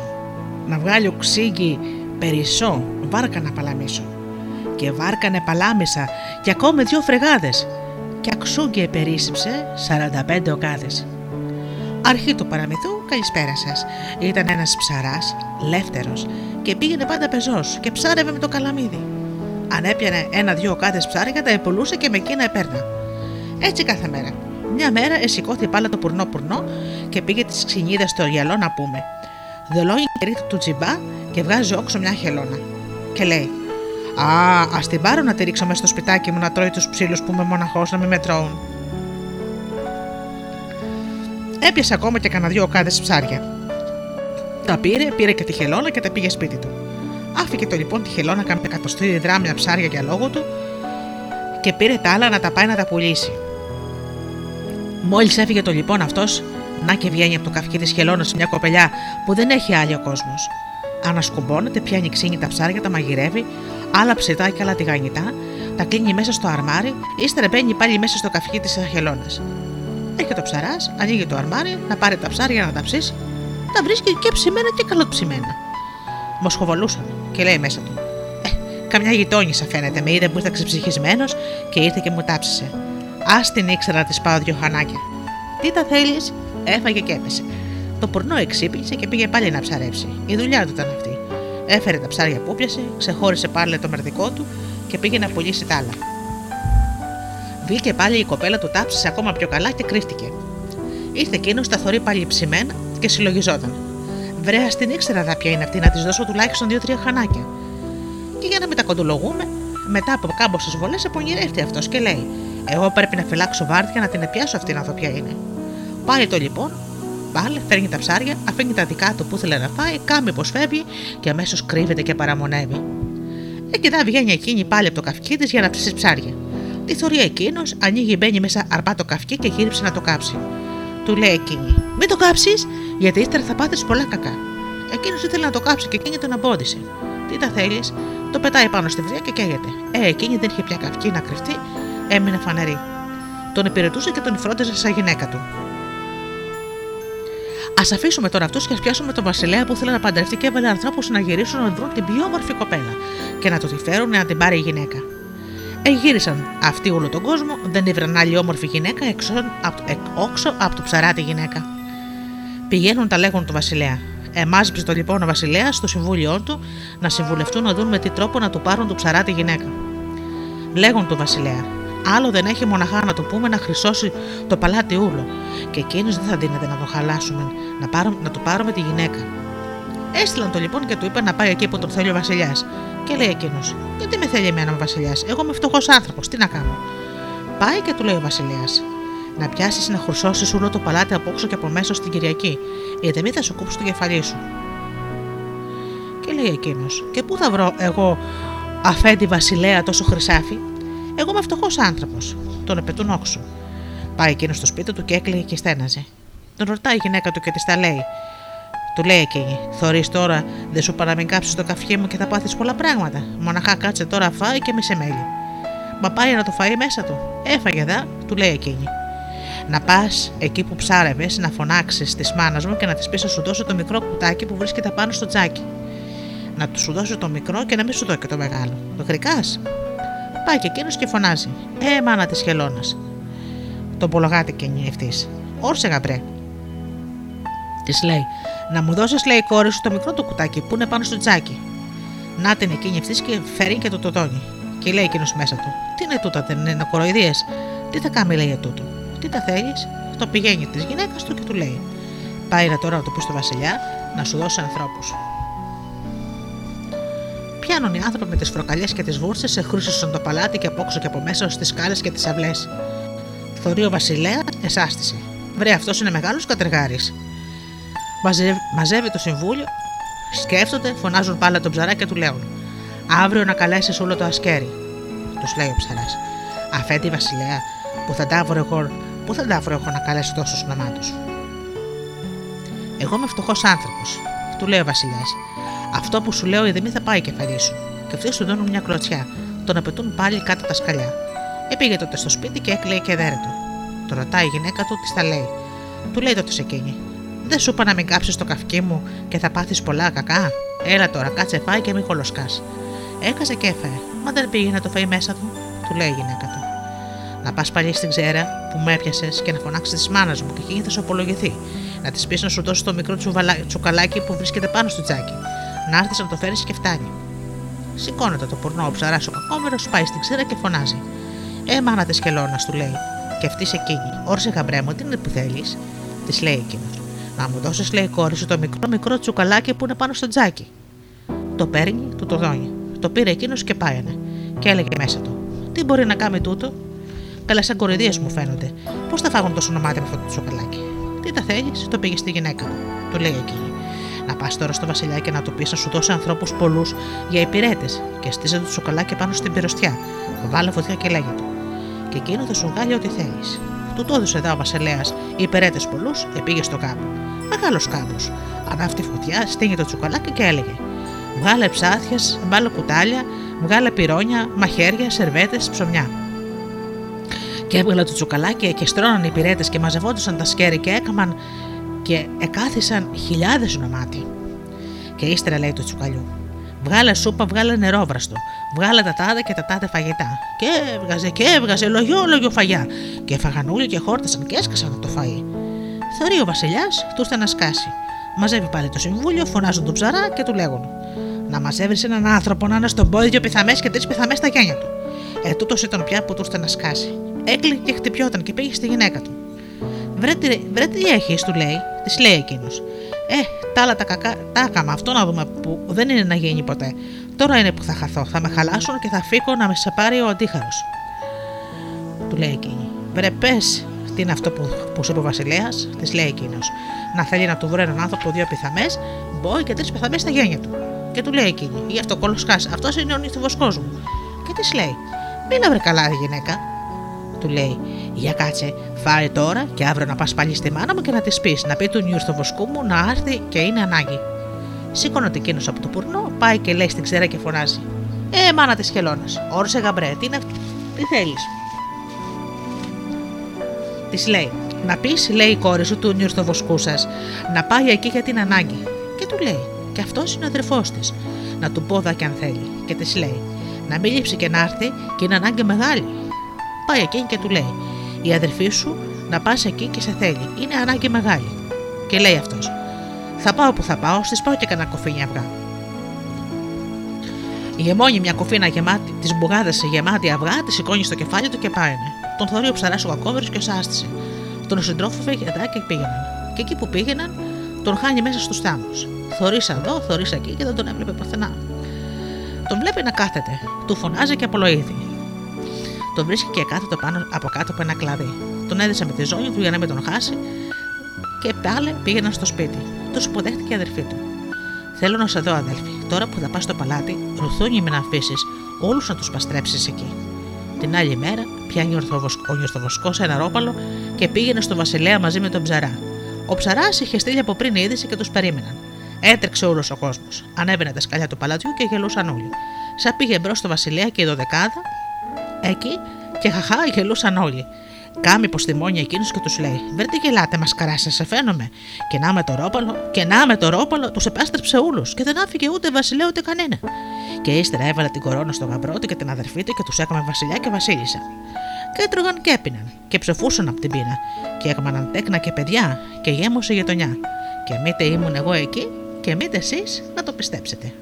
Speaker 2: να βγάλω ξύγκι περισσό, βάρκα να παλαμίσω. Και βάρκανε παλάμισα και ακόμη δυο φρεγάδες και αξούγκι επερίσσεψε 45 οκάδες. Αρχή του παραμυθού, καλησπέρα σας. Ήταν ένας ψαράς, λεύτερο, και πήγαινε πάντα πεζός και ψάρευε με το καλαμίδι. Αν έπιανε ένα-δυο οκάδες ψάρια, τα επολούσε και με εκείνα επέρνα. Έτσι κάθε μέρα. Μια μέρα εσηκώθηκε πάλι το πουρνό-πουρνό και πήγε τις ξυνίδες στο γυαλό να πούμε. Δολόγει η του τζιμπά και βγάζει όξο μια χελώνα. Και λέει: Α, ας την πάρω να τη ρίξω μέσα στο σπιτάκι μου να τρώει τους ψήλους που είμαι μοναχός να μην με τρώουν. Έπιασε ακόμα και κανένα δυο οκάδε ψάρια. Τα πήρε, πήρε και τη χελώνα και τα πήγε σπίτι του. Άφηκε το λοιπόν τη χελώνα κάμια εκατοστή δράμια ψάρια για λόγο του και πήρε τα άλλα να τα πάει να τα πουλήσει. Μόλις έφυγε το λοιπόν αυτός, να και βγαίνει από το καυκί τη χελώνα μια κοπελιά που δεν έχει άλλη ο κόσμος. Ανασκουμπώνεται, πιάνει ξύνη τα ψάρια, τα μαγειρεύει, άλλα ψητά και άλλα τηγανιτά, τα κλείνει μέσα στο αρμάρι, ύστερα μπαίνει πάλι μέσα στο καυκί τη χελώνα. Έρχεται ο ψαράς, ανοίγει το αρμάρι, να πάρει τα ψάρια να τα ψήσει. Τα βρίσκει και ψημένα και καλοψημένα. Μοσχοβολούσαν και λέει μέσα του: Ε, καμιά γειτόνισσα φαίνεται, με είδε που ήταν ξεψυχισμένος και ήρθε και μου τάψισε. Α την ήξερα να της πάω δυο χανάκια. Τι τα θέλεις, έφαγε και έπεσε. Το πορνό εξύπνησε και πήγε πάλι να ψαρέψει. Η δουλειά του ήταν αυτή. Έφερε τα ψάρια που πιασε, ξεχώρισε πάλι το μερδικό του και πήγε να πουλήσει τα άλλα. Βγήκε πάλι η κοπέλα του τάψισε ακόμα πιο καλά και κρύφτηκε. Ήρθε εκείνος τα θωρεί πάλι ψημένα και συλλογιζόταν. Βρέα στην ήξερα δα ποια είναι αυτή, να της δώσω τουλάχιστον δύο-τρία χανάκια. Και για να μην τα κοντολογούμε, μετά από κάμποσες βολές απονηρεύτηκε αυτός και λέει: Εγώ πρέπει να φυλάξω βάρδια να την επιάσω αυτή να δω ποια είναι. Πάει το λοιπόν, πάλι φέρνει τα ψάρια, αφήνει τα δικά του που ήθελε να φάει, κάνει πως φεύγει και αμέσως κρύβεται και παραμονεύει. Εκεί δα βγαίνει εκείνη πάλι από το καυκί της για να ψήσει ψάρια. Τη θωρεί εκείνος, ανοίγει, μπαίνει μέσα αρπά το καυκί και γύριψε να το κάψει. Του λέει εκείνη: Μην το κάψεις, γιατί ύστερα θα πάθεις πολλά κακά. Εκείνος ήθελε να το κάψει και εκείνη τον αμπόδισε. Τι τα θέλεις, το πετάει πάνω στη βρύα και καίγεται. Ε, εκείνη δεν είχε πια καυκί να κρυφτεί, έμεινε φανερή. Τον υπηρετούσε και τον φρόντιζε σαν γυναίκα του. Α αφήσουμε τώρα αυτού και ας πιάσουμε τον Βασιλέα που ήθελε να παντρευτεί και έβαλε ανθρώπους να γυρίσουν να βρουν την πιο όμορφη κοπέλα και να το τη φέρουν να την πάρει η γυναίκα. Εγύρισαν αυτοί όλο τον κόσμο, δεν ήβραν άλλη όμορφη γυναίκα έξω όξω από το ψαράτη γυναίκα. Πηγαίνουν τα λέγουν του Βασιλέα. Εμάζεψε το λοιπόν ο Βασιλέας στο συμβούλιο του να συμβουλευτούν να δουν με τι τρόπο να του πάρουν το ψαράτη γυναίκα. Λέγουν του Βασιλέα. Άλλο δεν έχει μοναχά να του πούμε να χρυσώσει το παλάτι ούλο, και εκείνος δεν θα δίνεται να το χαλάσουμε, να, πάρουμε, να του πάρουμε τη γυναίκα. Έστειλαν το λοιπόν και του είπε να πάει εκεί που τον θέλει ο Βασιλιάς. Και λέει εκείνος: Γιατί με θέλει εμένα ο Βασιλιάς, Εγώ είμαι φτωχός άνθρωπος, τι να κάνω; Πάει και του λέει ο Βασιλιάς: Να πιάσεις να χρυσώσεις όλο το παλάτι από όξω και από μέσα στην Κυριακή, γιατί μην θα σου κόψει το κεφαλί σου. Και λέει εκείνος: Και πού θα βρω εγώ αφέντη Βασιλέα τόσο χρυσάφι, Εγώ είμαι φτωχός άνθρωπος. Τον επετούν όξο. Πάει εκείνος στο σπίτι του και έκλαιγε και στέναζε. Τον ρωτάει η γυναίκα του και της τα λέει: του λέει εκείνη: Θωρείς τώρα, δεν σου παρά μην κάψεις το καφιέ μου και θα πάθεις πολλά πράγματα. Μοναχά κάτσε τώρα φάει και μη σε μέλει. Μα πάει να το φάει μέσα του. Έφαγε δα, του λέει εκείνη. Να πας εκεί που ψάρευες να φωνάξεις της μάνας μου και να της πεις να σου δώσω το μικρό κουτάκι που βρίσκεται πάνω στο τζάκι. Να του σου δώσω το μικρό και να μην σου δω και το μεγάλο. Το γρικά. Πάει και εκείνος και φωνάζει. Ε, μάνα της χελώνας. Τον πολογάτη και αυτή. Όρσε γαμπρέ. Της λέει: να μου δώσεις, λέει η κόρη σου, το μικρό του κουτάκι που είναι πάνω στο τζάκι. Να την εκείνη ευθύ και φέρει και το τοτόνι. Και λέει εκείνος μέσα του: Τι είναι τούτα, δεν είναι κοροϊδίες; Τι θα κάνει, λέει τούτο; Τι τα θέλεις, το πηγαίνει της γυναίκας του και του λέει: Πάει να τώρα να το πεις στο Βασιλιά να σου δώσει ανθρώπους. Πιάνουν οι άνθρωποι με τις φροκαλιές και τις βούρτσε, εχρούσωσαν το παλάτι και από και από μέσα στις σκάλες και τις αυλές. Θωρεί ο Βασιλέα, εσάστησε. Βρε, αυτός είναι μεγάλος κατεργάρης. Μαζεύει το συμβούλιο, σκέφτονται, φωνάζουν πάλι τον ψαρά και του λέουν: Αύριο να καλέσεις όλο το ασκέρι. Τους λέει ο ψαράς. Αφέντη Βασιλέα, που θα τα εγώ, πού θα τα βρω εγώ να καλέσω τόσους ονομάτου. Εγώ είμαι φτωχός άνθρωπος, του λέει ο Βασιλιά. Αυτό που σου λέω, η θα πάει κεφαλή σου. Και αυτοί σου δίνουν μια κλωτσιά. Τον απαιτούν πάλι κάτω τα σκαλιά. Επήγε τότε στο σπίτι και έκλαιε και δέρετο. Το ρωτάει η γυναίκα του, τι τα λέει. Του λέει τότε σε εκείνη. Δεν σου είπα να μην κάψεις το καυκί μου και θα πάθεις πολλά κακά. Έλα τώρα, κάτσε φάει και μην κολοσκά. Έκασε και έφαγε. Μα δεν πήγε να το φάει μέσα του, του λέει η γυναίκα του. Να πας πάλι στην ξέρα που με έπιασες και να φωνάξεις τη μάνας μου και εκείνη θα σου απολογηθεί. Να της πεις να σου δώσεις το μικρό τσουκαλάκι που βρίσκεται πάνω στο τζάκι. Να έρθεις να το φέρεις και φτάνει. Σηκώνεται το πορνό ο ψαράς ο κακόμερος, πάει στην ξέρα και φωνάζει. Ε, μάνα της κελώνα, του λέει. Και αυτή εκείνη. Όρσε γαμπρέ μου, τι είναι που θέλεις, της λέει εκείνος. Να μου δώσεις, λέει η κόρη σου, το μικρό μικρό τσουκαλάκι που είναι πάνω στο τζάκι. Το παίρνει, του το δώνει. Το πήρε εκείνος και πάει. Και έλεγε μέσα του: Τι μπορεί να κάνει τούτο; Καλέ σαν κορυδίε μου φαίνονται. Πώς θα φάγουν τόσο μάτι με αυτό το τσουκαλάκι; Τι τα θέλεις, το πήγες στη γυναίκα μου. Του λέει εκείνη. Να πας τώρα στο Βασιλιά και να του πεις να σου δώσει ανθρώπους πολλούς για υπηρέτες και στήζε το τσουκαλάκι πάνω στην πυροστιά. Βάλε φωτιά και λέγε του. Και εκείνο θα σου βγάλει ό,τι θέλεις. Του το έδωσε εδώ ο Βασιλέας υπηρέτες πολλούς, επήγε στο κάμπο. Μεγάλος κάμπος. Ανάφτη φωτιά, στείνει το τσουκαλάκι και έλεγε: Βγάλε ψάθια, βάλε κουτάλια, βγάλε πυρόνια, μαχαίρια, σερβέτες, ψωμιά. Και έβγαλε το τσουκαλάκι και στρώναν οι πυρέτε και μαζευόντουσαν τα σκέρι και έκαμαν και εκάθισαν χιλιάδες ονομάτι. Και ύστερα λέει το τσουκαλιού: Βγάλε σούπα, βγάλε νερόβραστο. Βγάλε τα τάδε και τα τάδε φαγητά. Και έβγαζε και έβγαζε λογιό, λογιό φαγιά. Και φαγανούλοι και χόρτασαν και έσκασαν το φαΐ. Θεωρεί ο Βασιλιάς, του ήρθε να σκάσει. Μαζεύει πάλι το συμβούλιο, φωνάζουν τον ψαρά και του λέγουν: Να μαζεύεις έναν άνθρωπο να είναι στον πόδι δύο πιθαμές και τρεις πιθαμές στα γένια του. Ε, τούτος ήταν πια που του ήρθε να σκάσει. Έκλειγε και χτυπιόταν και πήγε στη γυναίκα του. Βρε, βρε τι έχεις, του λέει, της λέει εκείνος. Ε, τα άλλα τα κακά, τα έκαμα. Αυτό να δούμε που δεν είναι να γίνει ποτέ. Τώρα είναι που θα χαθώ. Θα με χαλάσουν και θα φύγω να με σε πάρει ο αντίχαρος. Του λέει εκείνη. Βρε, πες, τι είναι αυτό που, που σου είπε ο Βασιλέας, της λέει εκείνος. Να θέλει να του βρει έναν άνθρωπο δύο πιθαμές, μπορεί και τρεις πιθαμές στα γένια του. Και του λέει εκείνη, γι' αυτό κολοσκά, αυτός είναι ο νύχτο μου. Και της λέει, Μίλα βρε καλά, γυναίκα. Του λέει, Για κάτσε, φάρε τώρα και αύριο να πας πάλι στη μάνα μου και να της πεις να πει του νιου στο βοσκού μου να έρθει και είναι ανάγκη. Σήκωνεται εκείνος από το πουρνό, πάει και λέει στην ξέρα και φωνάζει. Ε, μάνα της χελώνας, όρσε γαμπρέ, τι είναι αυτό, τι θέλεις; Της λέει, να πεις, λέει η κόρη σου του νιου στο βοσκού σας, να πάει εκεί για την ανάγκη. Και του λέει, και αυτός είναι ο αδερφός της. Να του πω δα και αν θέλει. Και της λέει, να μην λείψει και να έρθει και είναι ανάγκη μεγάλη. Πάει εκείνη και του λέει: Η αδερφή σου να πας εκεί και σε θέλει. Είναι ανάγκη μεγάλη. Και λέει αυτός: Θα πάω που θα πάω, στις πάω και κανένα κοφίνι αυγά. Η γεμόνι μια κοφίνα γεμάτη, τη μπουγάδες γεμάτη αυγά, τη σηκώνει στο κεφάλι του και πάει. Τον θωρεί ο ψαρά ο κακόμερο και ο άστησε. Τον συντρόφο φεύγει και πήγαιναν. Και εκεί που πήγαιναν, τον χάνει μέσα στους θάμου. Θωρήσα εδώ, θωρήσα εκεί και δεν τον έβλεπε πουθενά. Τον βλέπει να κάθεται, του φωνάζει και απολογίζει. Τον βρίσκει και κάθεται πάνω από κάτω από ένα κλαδί. Τον έδισε με τη ζώνη του για να μην τον χάσει και πάλι πήγαιναν στο σπίτι. Του υποδέχτηκε η αδερφή του. Θέλω να σε δω, αδέλφη. Τώρα που θα πας στο παλάτι, ρουθούνι με να αφήσεις όλους να τους παστρέψεις εκεί. Την άλλη μέρα πιάνει ο Νιορθοβοσκός ένα ρόπαλο και πήγαινε στο Βασιλέα μαζί με τον ψαρά. Ο ψαράς είχε στείλει από πριν είδηση και τους περίμεναν. Έτρεξε όλος ο κόσμος. Ανέβαινε τα σκαλιά του παλατιού και γελούσαν όλοι. Σα πήγε μπρος στο Βασιλέα και η δωδεκάδα, εκεί και χαχά γελούσαν όλοι. Κάμει υποστημόνια εκείνος και τους λέει: Βρε τι γελάτε, μα καράσα, σε φαίνομαι. Και να με το ρόπαλο, και να με το ρόπαλο, τους επέστρεψε όλους και δεν άφηκε ούτε βασιλέα ούτε κανένα. Και ύστερα έβαλε την κορώνα στον γαμπρό του και την αδερφή του και τους έκαμε βασιλιά και βασίλισσα. Και έτρωγαν και έπιναν και ψοφούσαν από την πείνα. Και έκαναν τέκνα και παιδιά και γέμωσε η γειτονιά. Και μήτε ήμουν εγώ εκεί και μήτε εσείς να το πιστέψετε.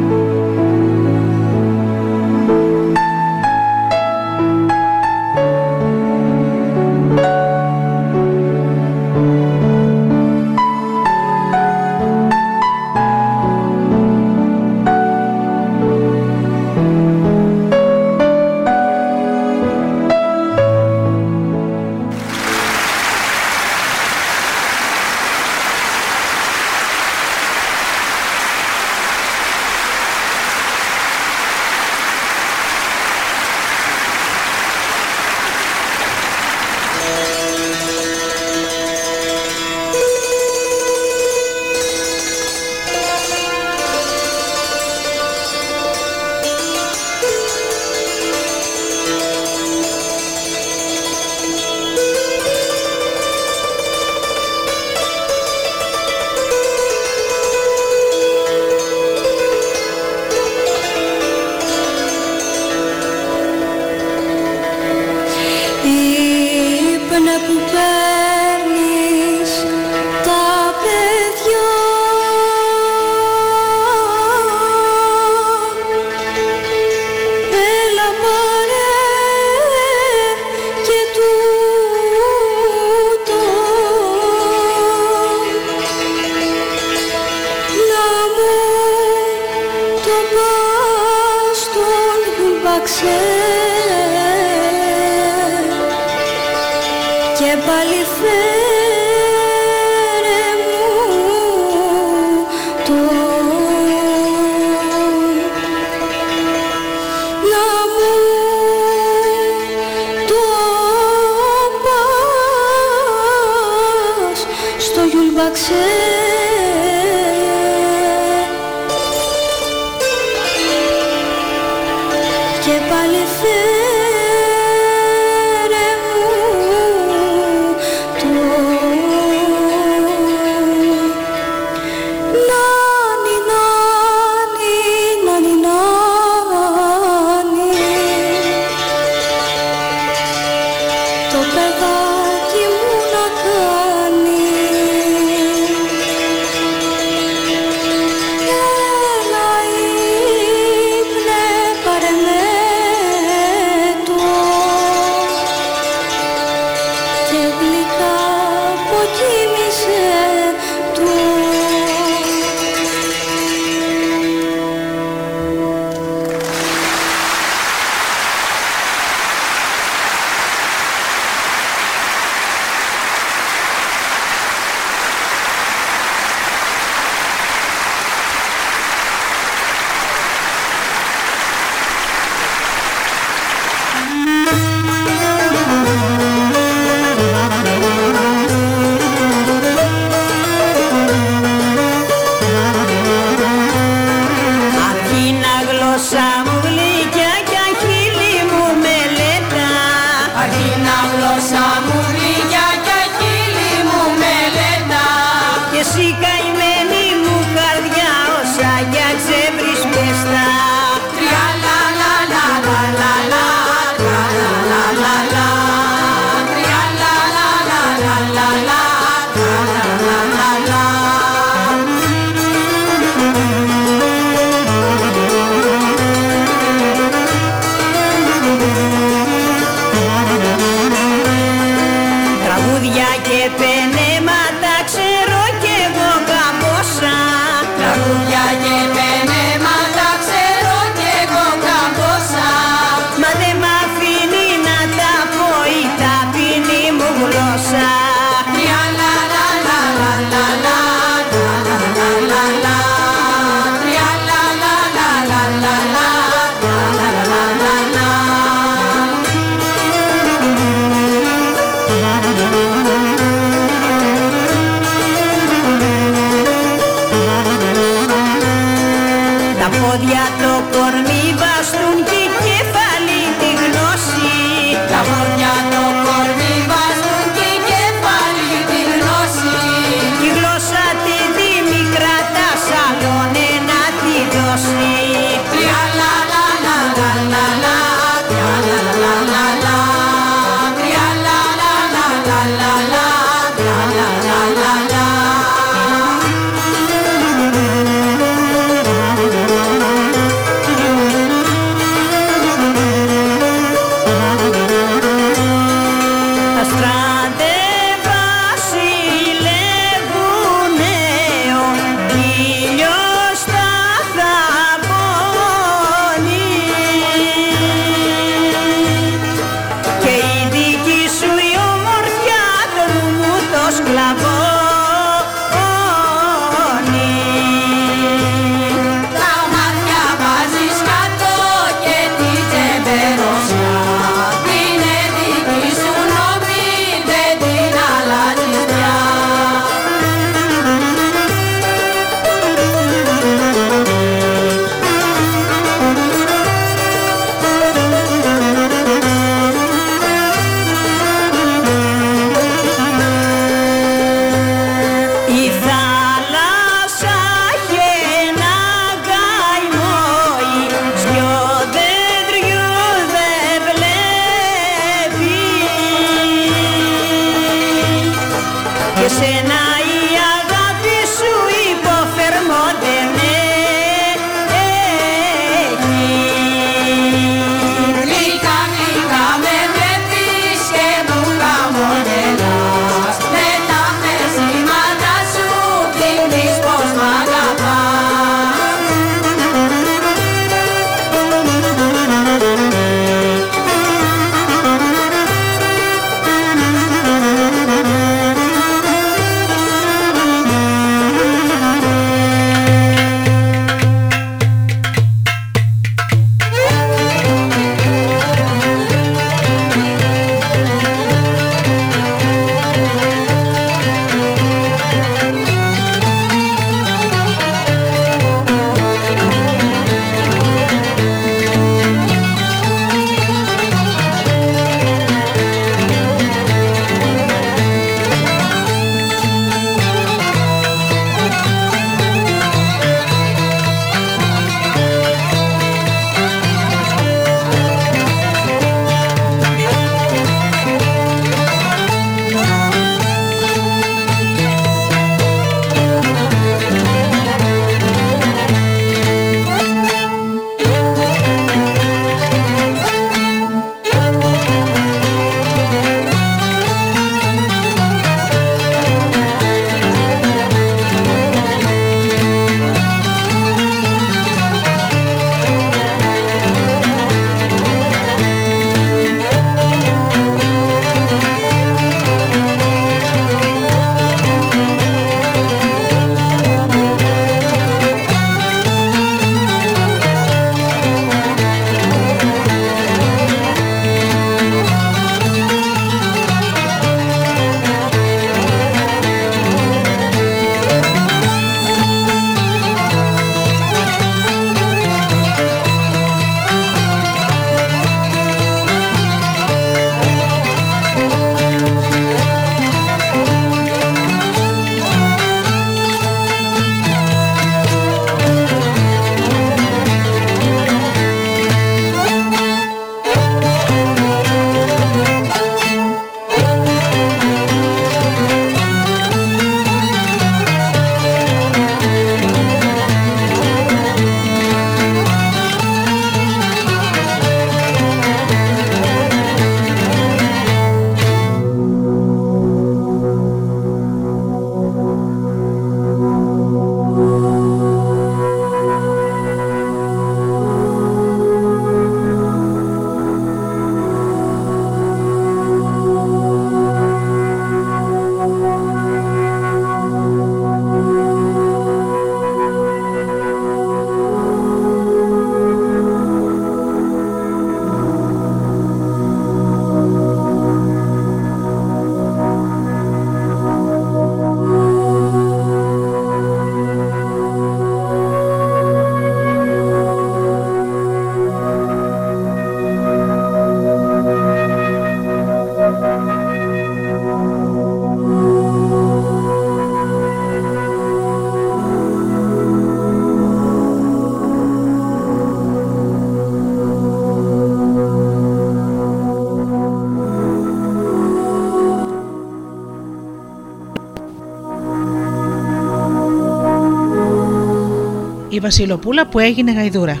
Speaker 2: Βασιλοπούλα που έγινε γαϊδούρα.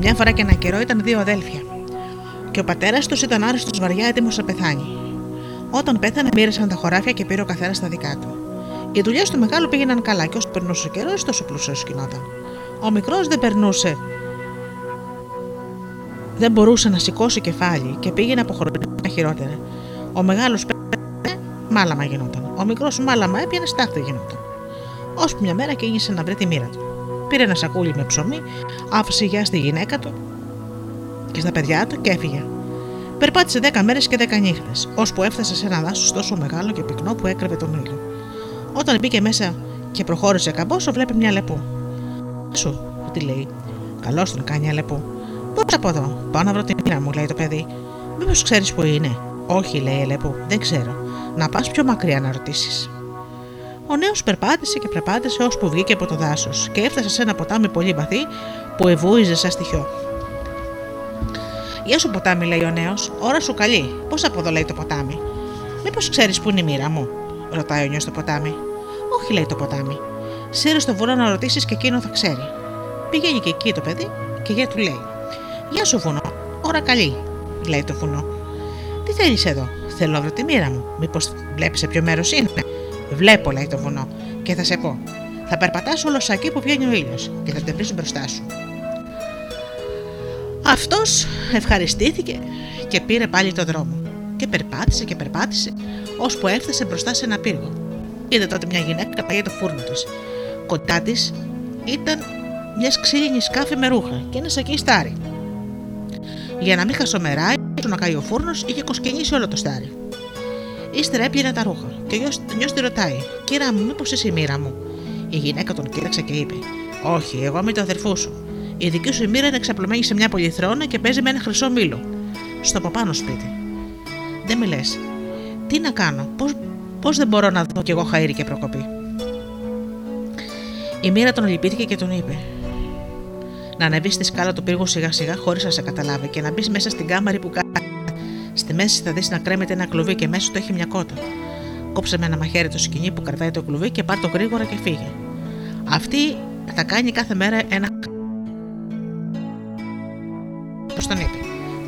Speaker 2: Μια φορά και ένα καιρό ήταν δύο αδέλφια. Και ο πατέρας τους ήταν άρρωστο βαριά έτοιμος να πεθάνει. Όταν πέθανε, μοίρασαν τα χωράφια και πήρε ο καθένας τα δικά του. Οι δουλειές του μεγάλου πήγαιναν καλά και όσο περνούσε ο καιρός, τόσο πλούσιος γινόταν. Ο μικρός δεν περνούσε. Δεν μπορούσε να σηκώσει κεφάλι και πήγαινε από χρονικά χειρότερα. Ο μεγάλος πέθανε, μάλαμα γινόταν. Ο μικρός μάλαμα έπιανε, στάχτη γινόταν. Ώσπου μια μέρα κίνησε να βρει τη μοίρα του. Πήρε ένα σακούλι με ψωμί, άφησε γεια στη γυναίκα του και στα παιδιά του και έφυγε. Περπάτησε 10 μέρες και 10 νύχτες, ώσπου έφτασε σε ένα δάσος τόσο μεγάλο και πυκνό που έκρεβε τον ήλιο. Όταν μπήκε μέσα και προχώρησε καμπόσο, βλέπει μια λεπού. Σου, τι λέει. Καλώς τον κάνει αλεπού. Πώς από εδώ, πάω να βρω τη μοίρα μου, λέει το παιδί. Μήπως ξέρεις που είναι. Όχι, λέει η Αλεπού, δεν ξέρω. Να πας πιο μακριά να ρωτήσεις. Ο νέος περπάτησε και περπάτησε ώσπου βγήκε από το δάσος και έφτασε σε ένα ποτάμι πολύ βαθύ που ευούιζε σαν στοιχειό. Γεια σου, ποτάμι, λέει ο νέος. Ώρα σου καλή. Πώς από εδώ, λέει το ποτάμι; Μήπως ξέρεις που είναι η μοίρα μου, ρωτάει ο νέος το ποτάμι. Όχι, λέει το ποτάμι. Σύρε στο βουνό να ρωτήσεις και εκείνο θα ξέρει. Πηγαίνει και εκεί το παιδί και για του λέει: Γεια σου, βουνό. Ώρα καλή, λέει το βουνό. Τι θέλεις εδώ, Θέλω να βρω τη μοίρα μου. Μήπως βλέπεις σε ποιο μέρος είναι; Βλέπω, λέει το βουνό, και θα σε πω. Θα περπατάς όλο εκεί που βγαίνει ο ήλιος και θα την βρει μπροστά σου. Αυτός ευχαριστήθηκε και πήρε πάλι το δρόμο. Και περπάτησε και περπάτησε, ώσπου έφτασε μπροστά σε ένα πύργο. Είδε τότε μια γυναίκα παγιέ το φούρνο της. Κοντά της ήταν μιας ξύλινης σκάφη με ρούχα και ένα σακί στάρι. Για να μην χασομεράει, να καεί ο φούρνος, είχε κοσκενήσει όλο το στάρι. Ύστερα έπλυνε τα ρούχα και ο νιό τη ρωτάει: Κύρα μου, μήπως είσαι η μοίρα μου; Η γυναίκα τον κοίταξε και είπε: Όχι, εγώ είμαι το αδερφό σου. Η δική σου μοίρα είναι ξαπλωμένη σε μια πολυθρόνα και παίζει με ένα χρυσό μήλο. Στο παπάνω σπίτι. Δεν με λες. Τι να κάνω, πώς δεν μπορώ να δω κι εγώ χαΐρι και προκοπή; Η μοίρα τον λυπήθηκε και τον είπε: Να ανεβείς στη σκάλα του πύργου σιγά σιγά χωρίς να σε καταλάβει και να μπεις μέσα στην κάμαρη που κάνει. Στη μέση θα δεις να κρέμεται ένα κλουβί και μέσα του έχει μια κότα. Κόψε με ένα μαχαίρι το σκηνή που κρατάει το κλουβί και πάρ το γρήγορα και φύγε. Αυτή θα κάνει κάθε μέρα ένα. Όπω τον είπε.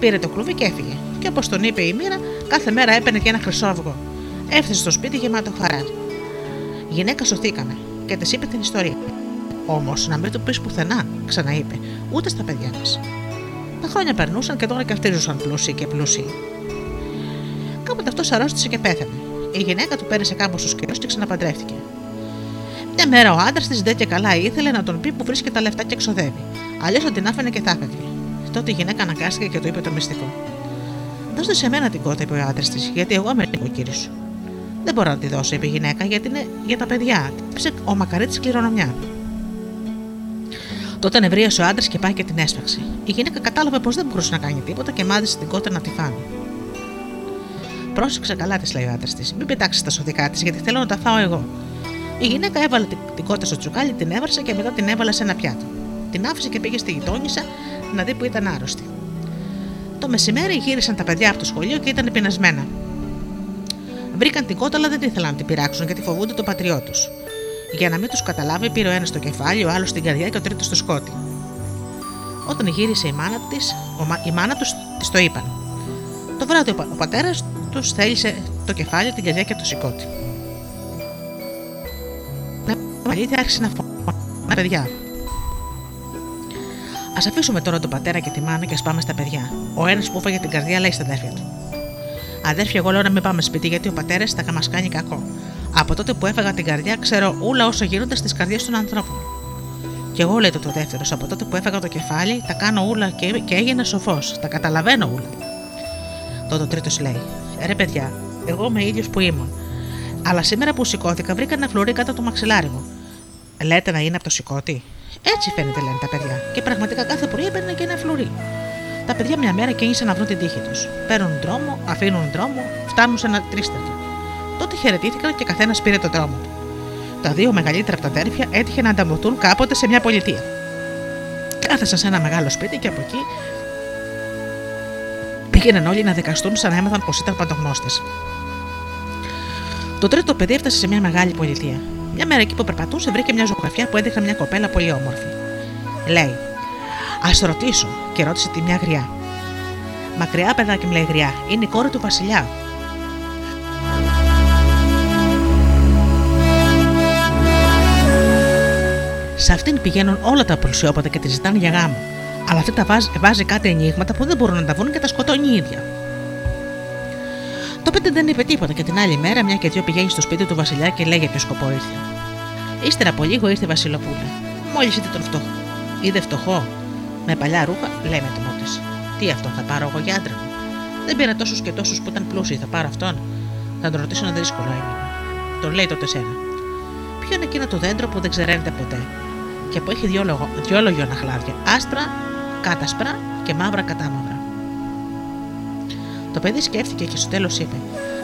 Speaker 2: Πήρε το κλουβί και έφυγε. Και όπως τον είπε η μοίρα, κάθε μέρα έπαιρνε και ένα χρυσό αυγό. Έφτασε στο σπίτι γεμάτο χαρά. Η γυναίκα σωθήκαμε και της είπε την ιστορία. Όμως να μην το πεις πουθενά, ξαναείπε, ούτε στα παιδιά μας. Τα χρόνια περνούσαν και τώρα και αυτοί ζούσαν πλούσιοι και πλούσιοι. Κάποτε αυτός αρρώστησε και πέθανε. Η γυναίκα του πέρασε κάπου στους καιρούς και ξαναπαντρεύτηκε. Μια μέρα ο άντρας της δεν και καλά ήθελε να τον πει που βρίσκει τα λεφτά και εξοδεύει. Αλλιώς θα την άφηνε και θα έφευγε. Τότε η γυναίκα αναγκάστηκε και του είπε το μυστικό. Δώστε σε μένα την κότα, είπε ο άντρας της, γιατί εγώ είμαι νοικοκύρη σου. Δεν μπορώ να τη δώσω, είπε η γυναίκα, γιατί είναι για τα παιδιά. Τύψε ο μακαρίτης κληρονομιά. Τότε νευρίασε ο άντρας και πάει και την έσφαξε. Η γυναίκα κατάλαβε πως δεν μπορούσε να κάνει τίποτα και μάδισε την κότα να τη φάνει. Πρόσεξε καλά, τη λέει ο άντρας της. Μην πετάξεις τα σωδικά της, γιατί θέλω να τα φάω εγώ. Η γυναίκα έβαλε την κότα στο τσουκάλι, την έβαρσε και μετά την έβαλε σε ένα πιάτο. Την άφησε και πήγε στη γειτόνισσα να δει που ήταν άρρωστη. Το μεσημέρι γύρισαν τα παιδιά από το σχολείο και ήταν πεινασμένα. Βρήκαν την κότα, αλλά δεν ήθελαν να την πειράξουν γιατί φοβούνται το πατριό τους. Για να μην τους καταλάβει, πήρε ο ένας στο κεφάλι, ο άλλος στην καρδιά και ο τρίτος στο σκότι. Όταν γύρισε η μάνα, της, η μάνα τους της το είπαν. Το βράδυ ο, ο πατέρας τους θέλησε το κεφάλι, την καρδιά και το σηκώτη. Η αλήθεια άρχισε να φωνάζει παιδιά. Α αφήσουμε τώρα τον πατέρα και τη μάνα και ας πάμε στα παιδιά. Ο ένας που έφαγε την καρδιά λέει στα αδέρφια του. Αδέρφια, εγώ λέω να μην πάμε σπίτι γιατί ο πατέρας θα μας κάνει κακό. Από τότε που έφεγα την καρδιά, ξέρω όλα όσα γίνονται στις καρδιές των ανθρώπων. Και εγώ λέει το, το δεύτερος, από τότε που έφεγα το κεφάλι, τα κάνω όλα και, και έγινα σοφός. Τα καταλαβαίνω όλα. Τότε ο τρίτος λέει: Ρε παιδιά, εγώ είμαι ίδιος που ήμουν. Αλλά σήμερα που σηκώθηκα, βρήκα ένα φλουρί κάτω το μαξιλάρι μου. Λέτε να είναι από το σηκώτη; Έτσι φαίνεται, λένε τα παιδιά. Και πραγματικά κάθε πρωί έπαιρνε και ένα φλουρί. Τα παιδιά μια μέρα κίνησαν να βρουν την τύχη τους. Παίρνουν δρόμο, αφήνουν δρόμο, φτάνουν σε ένα τρίστατο. Τότε χαιρετήθηκαν και καθένας πήρε τον δρόμο του. Τα δύο μεγαλύτερα από τα αδέρφια έτυχε να ανταμωθούν κάποτε σε μια πολιτεία. Κάθεσαν σε ένα μεγάλο σπίτι και από εκεί πήγαιναν όλοι να δικαστούν σαν να έμαθαν πως ήταν παντογνώστες. Το τρίτο παιδί έφτασε σε μια μεγάλη πολιτεία. Μια μέρα εκεί που περπατούσε βρήκε μια ζωγραφιά που έδειχνε μια κοπέλα πολύ όμορφη. Λέει, Α ρωτήσω, και ρώτησε τη μια γριά. Μακριά, παιδάκι μου λέει γριά, είναι η κόρη του Βασιλιά. Σε αυτήν πηγαίνουν όλα τα πλουσιόπατα και τη ζητάνε για γάμο. Αλλά αυτή τα βάζει, βάζει κάτι ενίγματα που δεν μπορούν να τα βρουν και τα σκοτώνει η ίδια. Το πέντε δεν είπε τίποτα και την άλλη μέρα, μια και δυο πηγαίνει στο σπίτι του Βασιλιά και λέει για ποιο σκοπό ήρθε. Ύστερα από λίγο ήρθε η Βασιλοπούλα. Μόλις είδε τον φτωχό. Είδε φτωχό, με παλιά ρούχα, λέει με τον τη. Τι αυτό θα πάρω εγώ για άντρα μου; Δεν πήρα τόσους και τόσους που ήταν πλούσιοι, θα πάρω αυτόν; Θα τον ρωτήσω ένα δύσκολο έμεινε. Τον λέει τότε σένα. Ποιο είναι εκείνο το δέντρο που δεν ξέρετε ποτέ; Και που έχει δυο, λογο, δυο λογιοναχλάδια, άσπρα, κάτασπρα και μαύρα κατάμαυρα. Το παιδί σκέφτηκε και στο τέλος είπε: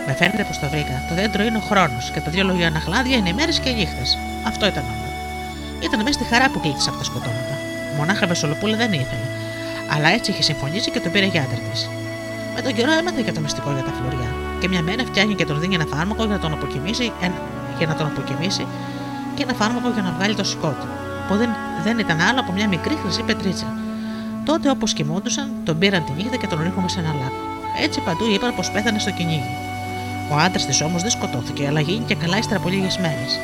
Speaker 2: Με φαίνεται πως το βρήκα. Το δέντρο είναι ο χρόνος και τα δύο λογιοναχλάδια είναι οι μέρες και οι νύχτες. Αυτό ήταν όλο. Ήταν μέσα στη χαρά που κλείτησε από τα σκοτώματα. Μονάχα Βεσολοπούλα δεν ήθελε. Αλλά έτσι είχε συμφωνήσει και τον πήρε για άντρα της. Με τον καιρό έμαθε για το μυστικό για τα φλουριά. Και μια μέρα φτιάχνει και τον δίνει ένα φάρμακο για να τον αποκοιμήσει, για να τον αποκοιμήσει και ένα φάρμακο για να βγάλει το σκότ, που δεν, δεν ήταν άλλο από μια μικρή χρυσή πετρίτσα. Τότε, όπως κοιμόντουσαν, τον πήραν τη νύχτα και τον ρίχνουμε σε ένα λάκκο. Έτσι παντού είπαν πως πέθανε στο κυνήγι. Ο άντρας της όμως δεν σκοτώθηκε, αλλά και καλά ύστερα από λίγες μέρες.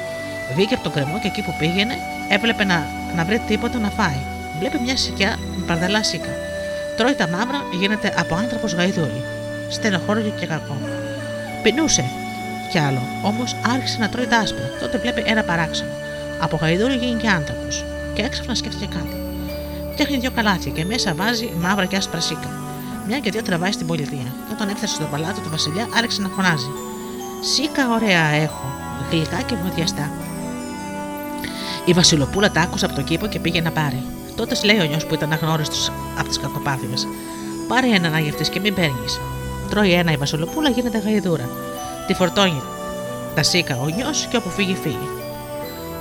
Speaker 2: Βγήκε από τον κρεμό και εκεί που πήγαινε, έβλεπε να, να βρει τίποτα να φάει. Βλέπει μια σικιά με παρδαλά σίκα. Τρώει τα μαύρα, γίνεται από άνθρωπος γαϊδούρι. Στενοχώριο και κακό. Πεινούσε κι άλλο, όμως άρχισε να τρώει τα άσπρα. Τότε βλέπει ένα παράξενο. Από γαϊδούρι γίνει και άνθρωπος. Και έξαφνα σκέφτηκε κάτι. Φτιάχνει δύο καλάθια και μέσα βάζει μαύρα και άσπρα σίκα. Μια και δύο τραβάει στην πολιτεία. Και όταν έφτασε στο παλάτι του Βασιλιά, άρχισε να φωνάζει. Σίκα ωραία έχω, γλυκά και βουδιαστά. Η Βασιλοπούλα τα άκουσε από το κήπο και πήγε να πάρει. Τότε λέει ο νιός που ήταν αγνώριστος από τις κακοπάθημες. Πάρε ένα να γευτεί και μην παίρνεις. Τρώει ένα η Βασιλοπούλα, γίνεται γαϊδούρα. Τη φορτώνει τα σίκα ο νιός και όπου φύγει, φύγει.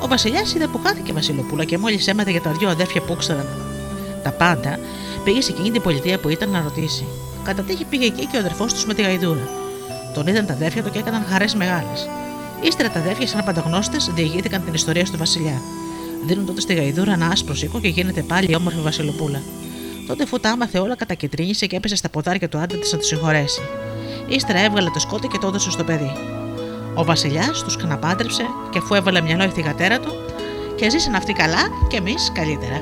Speaker 2: Ο Βασιλιάς είδε που χάθηκε η Βασιλοπούλα και μόλις έμαθε για τα δύο αδέρφια που ήξεραν τα πάντα, πήγε σε εκείνη την πολιτεία που ήταν να ρωτήσει. Κατά τύχη πήγε εκεί και ο αδερφός τους με τη γαϊδούρα. Τον είδαν τα αδέρφια του και έκαναν χαρές μεγάλες. Ύστερα τα αδέρφια, σαν πανταγνώστε, διηγήθηκαν την ιστορία του Βασιλιά. Δίνουν τότε στη γαϊδούρα ένα άσπρο σίκο και γίνεται πάλι η όμορφη Βασιλοπούλα. Τότε αφού τα άμαθε όλα, κατακεντρίνησε και έπεσε στα ποδάρια του άντρα της να του συγχωρέσει. Ύστερα έβγαλε το σκότι και το έδωσε στο παιδί. Ο Βασιλιάς τους ξαναπάντρεψε και αφού έβαλε μυαλό η θηγατέρα του, και ζήσαν αυτοί καλά και εμείς καλύτερα.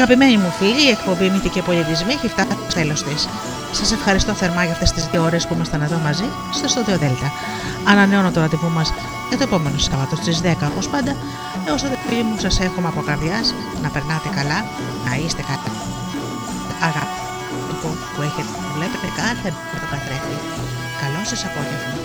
Speaker 2: Αγαπημένοι μου φίλοι, η εκπομπή Μύθη και Πολιτισμοί έχει φτάσει στο τέλος της. Σας ευχαριστώ θερμά για αυτές τις δύο ώρες που ήμασταν εδώ μαζί στο Στοδιο Δέλτα. Ανανεώνω το ραντεβού μας για το επόμενο Σάββατο στις 10 όπως πάντα. Έως τότε, φίλοι μου, σας εύχομαι από καρδιάς να περνάτε καλά, να είστε καλά. Αγάπη που έχετε, βλέπετε κάθε. Καλό σας απόγευμα.